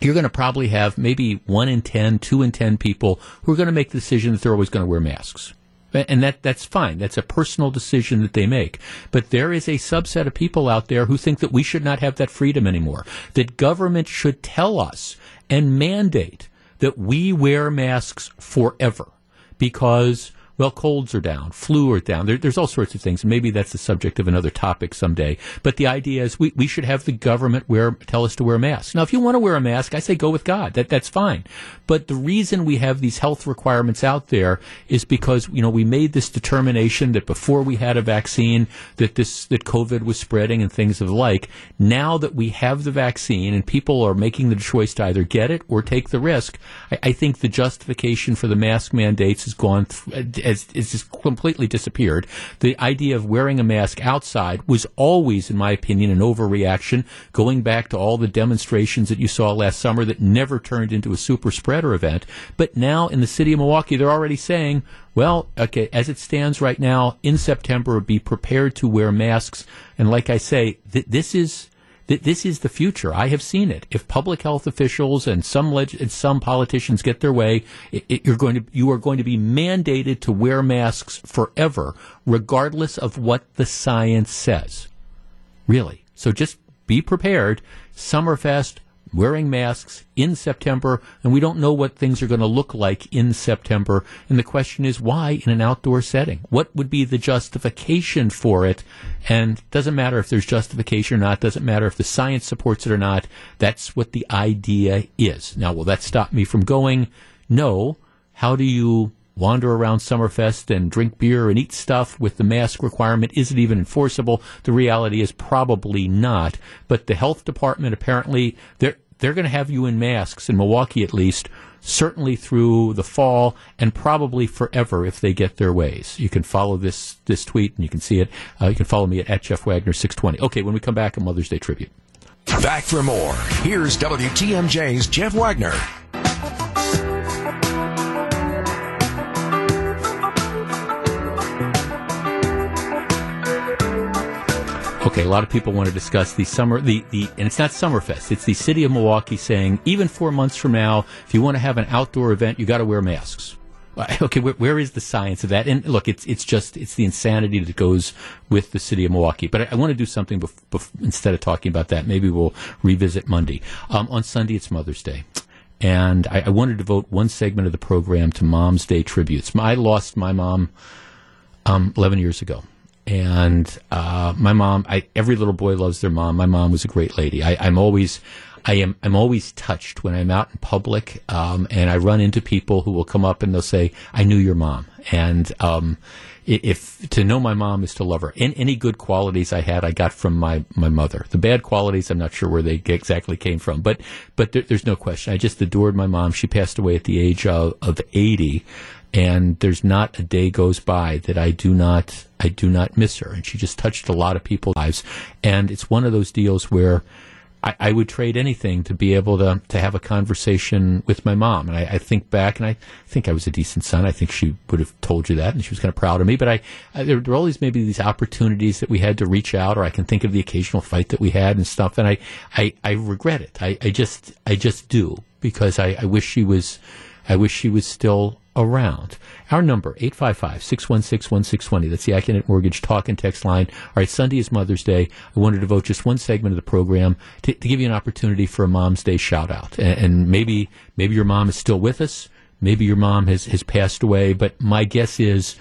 you're going to probably have maybe one in ten, two in ten people who are going to make the decision that they're always going to wear masks and that that's fine. That's a personal decision that they make. But there is a subset of people out there who think that we should not have that freedom anymore. That government should tell us and mandate that we wear masks forever because well, colds are down, flu are down. There, there's all sorts of things. Maybe that's the subject of another topic someday. But the idea is we, we should have the government wear tell us to wear masks. Now, if you want to wear a mask, I say go with God. That that's fine. But the reason we have these health requirements out there is because you know we made this determination that before we had a vaccine that this that COVID was spreading and things of the like. Now that we have the vaccine and people are making the choice to either get it or take the risk, I, I think the justification for the mask mandates has gone. Th- has, has just completely disappeared. The idea of wearing a mask outside was always, in my opinion, an overreaction, going back to all the demonstrations that you saw last summer that never turned into a super spreader event. But now in the city of Milwaukee, they're already saying, well, okay, as it stands right now, in September, be prepared to wear masks. And like I say, th- this is Th- this is the future. I have seen it. If public health officials and some leg- and some politicians get their way, it, it, you're going to you are going to be mandated to wear masks forever, regardless of what the science says. Really. So just be prepared. Summerfest wearing masks in September, and we don't know what things are going to look like in September. And the question is, why in an outdoor setting? What would be the justification for it? And it doesn't matter if there's justification or not, doesn't matter if the science supports it or not. That's what the idea is. Now, will that stop me from going? No. How do you wander around Summerfest and drink beer and eat stuff with the mask requirement? Is it even enforceable? The reality is probably not. But the health department apparently they're they're going to have you in masks in Milwaukee at least. Certainly through the fall and probably forever if they get their ways. You can follow this this tweet and you can see it. Uh, you can follow me at, at Jeff Wagner six twenty. Okay, when we come back, a Mother's Day tribute. Back for more. Here's WTMJ's Jeff Wagner. Okay, a lot of people want to discuss the summer, the, the, and it's not Summerfest. It's the city of Milwaukee saying even four months from now, if you want to have an outdoor event, you got to wear masks. Okay, where, where is the science of that? And look, it's it's just it's the insanity that goes with the city of Milwaukee. But I, I want to do something bef- bef- instead of talking about that. Maybe we'll revisit Monday. Um, on Sunday, it's Mother's Day. And I, I wanted to devote one segment of the program to Mom's Day tributes. I lost my mom um, 11 years ago and uh, my mom. I, every little boy loves their mom. My mom was a great lady. I, am always, I am, I'm always touched when I'm out in public, um, and I run into people who will come up and they'll say, "I knew your mom," and um, if to know my mom is to love her. And any good qualities I had, I got from my, my mother. The bad qualities, I'm not sure where they exactly came from, but but there, there's no question. I just adored my mom. She passed away at the age of, of 80, and there's not a day goes by that I do not I do not miss her. And she just touched a lot of people's lives. And it's one of those deals where I, I would trade anything to be able to to have a conversation with my mom. And I, I, think back, and I think I was a decent son. I think she would have told you that, and she was kind of proud of me. But I, I there, were always maybe these opportunities that we had to reach out, or I can think of the occasional fight that we had and stuff. And I I, I regret it. I, I just I just do because I, I wish she was I wish she was still around. Our number, 855-616-1620. That's the Accunet Mortgage talk and text line. All right, Sunday is Mother's Day. I wanted to devote just one segment of the program to, to give you an opportunity for a Mom's Day shout out. And, and, maybe, maybe your mom is still with us. Maybe your mom has, has passed away. But my guess is,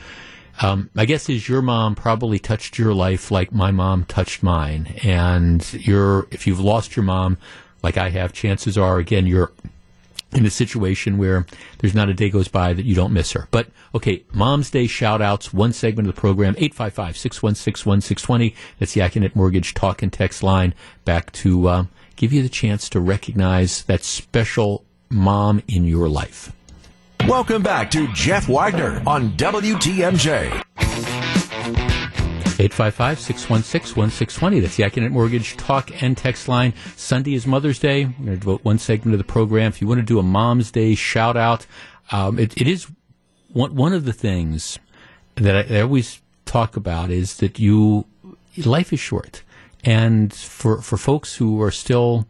um, my guess is your mom probably touched your life like my mom touched mine. And you're, if you've lost your mom, like I have, chances are, again, you're in a situation where there's not a day goes by that you don't miss her. But okay, Mom's Day shout outs, one segment of the program, 855 616 1620. That's the Accunet Mortgage talk and text line. Back to uh, give you the chance to recognize that special mom in your life. Welcome back to Jeff Wagner on WTMJ. 855 616 1620. That's the Accunet Mortgage talk and text line. Sunday is Mother's Day. We're going to devote one segment of the program. If you want to do a Mom's Day shout out, um, it, it is one, one of the things that I, I always talk about is that you, life is short. And for, for folks who are still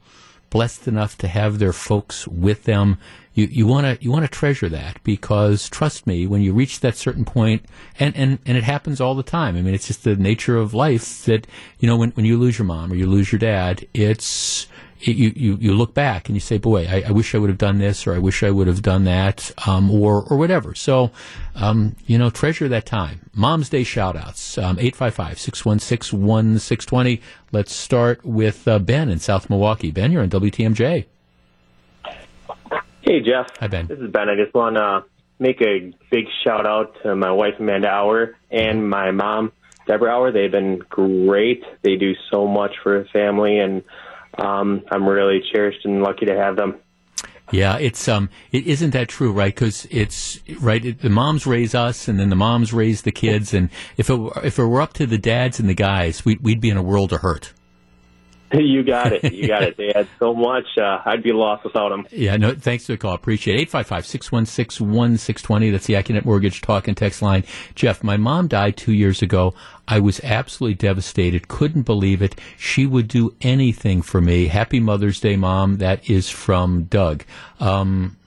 blessed enough to have their folks with them, you you want to you want to treasure that because trust me, when you reach that certain point, and, and and it happens all the time. I mean, it's just the nature of life that you know when when you lose your mom or you lose your dad, it's you, you, you look back and you say, boy, I, I, wish I would have done this or I wish I would have done that, um, or, or whatever. So, um, you know, treasure that time. Mom's Day shout outs, um, 855 616 1620. Let's start with uh, Ben in South Milwaukee. Ben, you're on WTMJ. Hey, Jeff. Hi, Ben. This is Ben. I just want to make a big shout out to my wife, Amanda Auer, and my mom, Deborah Auer. They've been great. They do so much for the family, and um, I'm really cherished and lucky to have them. Yeah, it's um, it isn't that true, right? Because it's right. It, the moms raise us, and then the moms raise the kids, and if it if it were up to the dads and the guys, we'd we'd be in a world of hurt. you got it. You got it. They had so much. Uh, I'd be lost without them. Yeah, no, thanks for the call. Appreciate it. 855-616-1620. That's the Accunet Mortgage talk and text line. Jeff, my mom died two years ago. I was absolutely devastated. Couldn't believe it. She would do anything for me. Happy Mother's Day, Mom. That is from Doug. Um,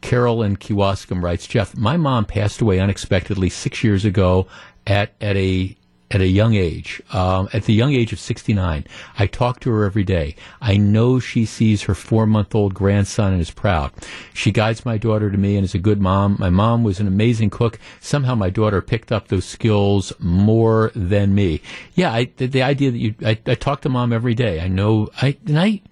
Carol in Kewaskum writes, Jeff, my mom passed away unexpectedly six years ago at, at a at a young age, um, at the young age of 69. I talk to her every day. I know she sees her four month old grandson and is proud. She guides my daughter to me and is a good mom. My mom was an amazing cook. Somehow my daughter picked up those skills more than me. Yeah, I, the, the idea that you, I, I talk to mom every day. I know, I, and I,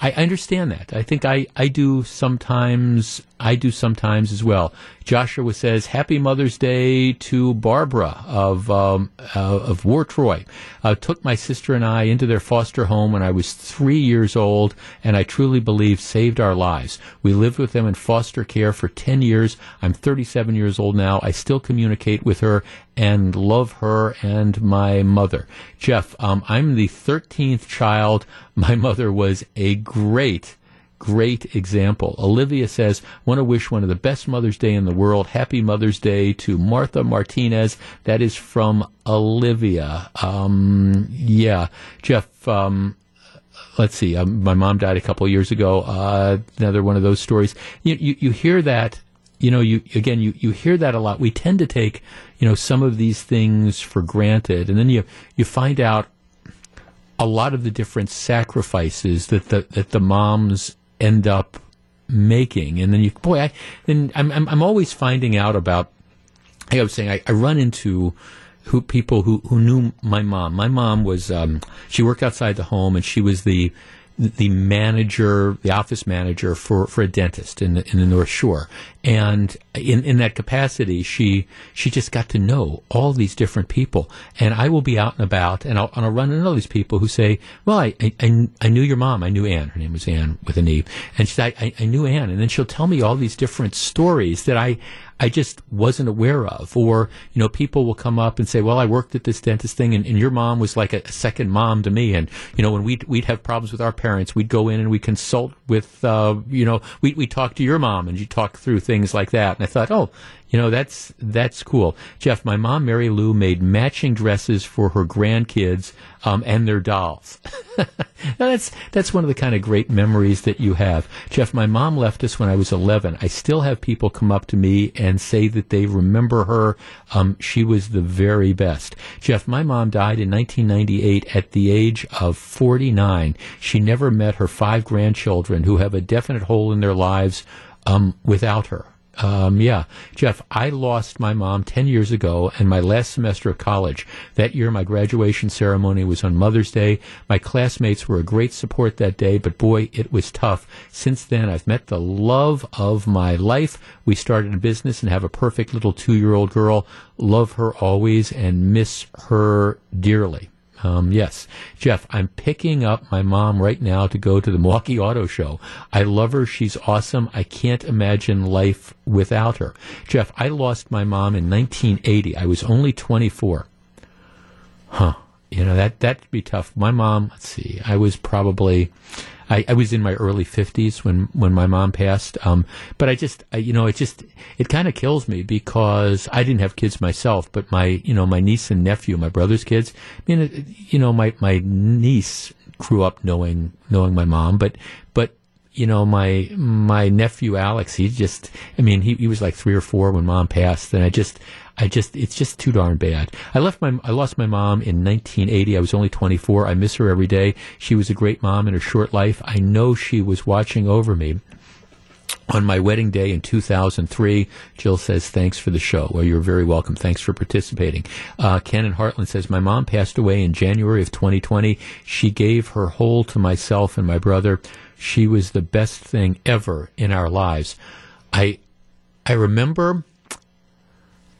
I understand that. I think I, I do sometimes I do sometimes as well. Joshua says, "Happy Mother's Day to Barbara of um, uh, of War Troy. Uh, took my sister and I into their foster home when I was three years old, and I truly believe saved our lives. We lived with them in foster care for ten years. I'm 37 years old now. I still communicate with her and love her and my mother. Jeff, um, I'm the 13th child. My mother was a great." Great example. Olivia says, want to wish one of the best Mother's Day in the world. Happy Mother's Day to Martha Martinez. That is from Olivia. Um, yeah. Jeff, um, let's see. Um, my mom died a couple years ago. Uh, another one of those stories. You, you, you hear that you know, you again, you, you hear that a lot. We tend to take, you know, some of these things for granted, and then you you find out a lot of the different sacrifices that the that the moms end up making. And then you, boy, I, then I'm, I'm, I'm always finding out about, like I was saying, I, I run into who people who, who knew my mom. My mom was, um, she worked outside the home and she was the, the manager, the office manager for, for a dentist in the, in the North Shore. And in, in that capacity, she, she just got to know all these different people. And I will be out and about and I'll, and I'll run into all these people who say, well, I, I, I knew your mom. I knew Ann. Her name was Ann with an E. And she said, I, I knew Ann. And then she'll tell me all these different stories that I, I just wasn't aware of. Or, you know, people will come up and say, well, I worked at this dentist thing and, and your mom was like a, a, second mom to me. And, you know, when we'd, we'd have problems with our parents, we'd go in and we'd consult with, uh, you know, we, we talk to your mom and you talk through things like that. And I thought, oh, you know, that's that's cool. Jeff, my mom Mary Lou made matching dresses for her grandkids um, and their dolls. that's that's one of the kind of great memories that you have. Jeff, my mom left us when I was 11. I still have people come up to me and say that they remember her. Um, she was the very best. Jeff, my mom died in 1998 at the age of 49. She never met her five grandchildren who have a definite hole in their lives um, without her. Um, yeah, Jeff, I lost my mom 10 years ago and my last semester of college. That year, my graduation ceremony was on Mother's Day. My classmates were a great support that day, but boy, it was tough. Since then, I've met the love of my life. We started a business and have a perfect little two year old girl. Love her always and miss her dearly. Um, yes, Jeff, I'm picking up my mom right now to go to the Milwaukee Auto Show. I love her. She's awesome. I can't imagine life without her. Jeff, I lost my mom in 1980. I was only 24. Huh. You know, that, that'd be tough. My mom, let's see, I was probably, I, I was in my early fifties when when my mom passed. Um, but I just, I, you know, it just it kind of kills me because I didn't have kids myself, but my you know my niece and nephew, my brother's kids. I mean, you know, my my niece grew up knowing knowing my mom, but but you know, my my nephew Alex, he just, I mean, he, he was like three or four when mom passed, and I just, I just, it's just too darn bad. I left my, I lost my mom in 1980. I was only 24. I miss her every day. She was a great mom in her short life. I know she was watching over me on my wedding day in 2003. Jill says, thanks for the show. Well, you're very welcome. Thanks for participating. Uh, Ken in Hartland says, my mom passed away in January of 2020. She gave her whole to myself and my brother. She was the best thing ever in our lives. I, I remember,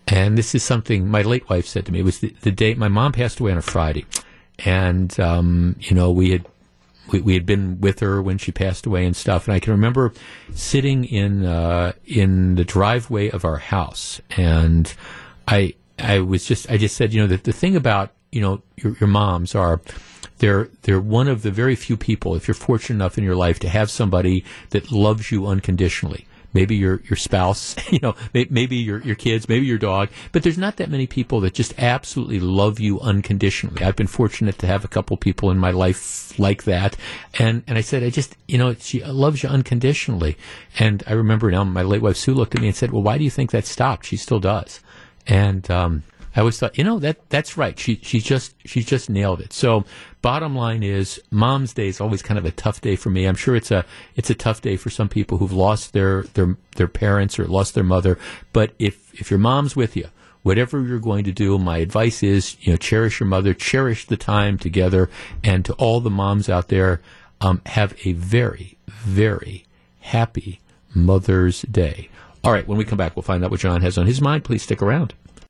and this is something my late wife said to me. It was the, the day my mom passed away on a Friday, and um, you know we had we, we, had been with her when she passed away and stuff. And I can remember sitting in uh, in the driveway of our house, and I I was just I just said, you know, that the thing about you know your, your moms are they're they're one of the very few people, if you're fortunate enough in your life to have somebody that loves you unconditionally maybe your your spouse, you know, maybe your your kids, maybe your dog. But there's not that many people that just absolutely love you unconditionally. I've been fortunate to have a couple people in my life like that, and and I said, I just, you know, she loves you unconditionally. And I remember now, my late wife Sue looked at me and said, Well, why do you think that stopped? She still does. And um, I always thought, you know, that that's right. She she just she just nailed it. So, bottom line is, Mom's Day is always kind of a tough day for me. I'm sure it's a it's a tough day for some people who've lost their their their parents or lost their mother. But if if your mom's with you, whatever you're going to do, my advice is, you know, cherish your mother, cherish the time together, and to all the moms out there, um, have a very very happy Mother's Day. All right, when we come back, we'll find out what John has on his mind. Please stick around.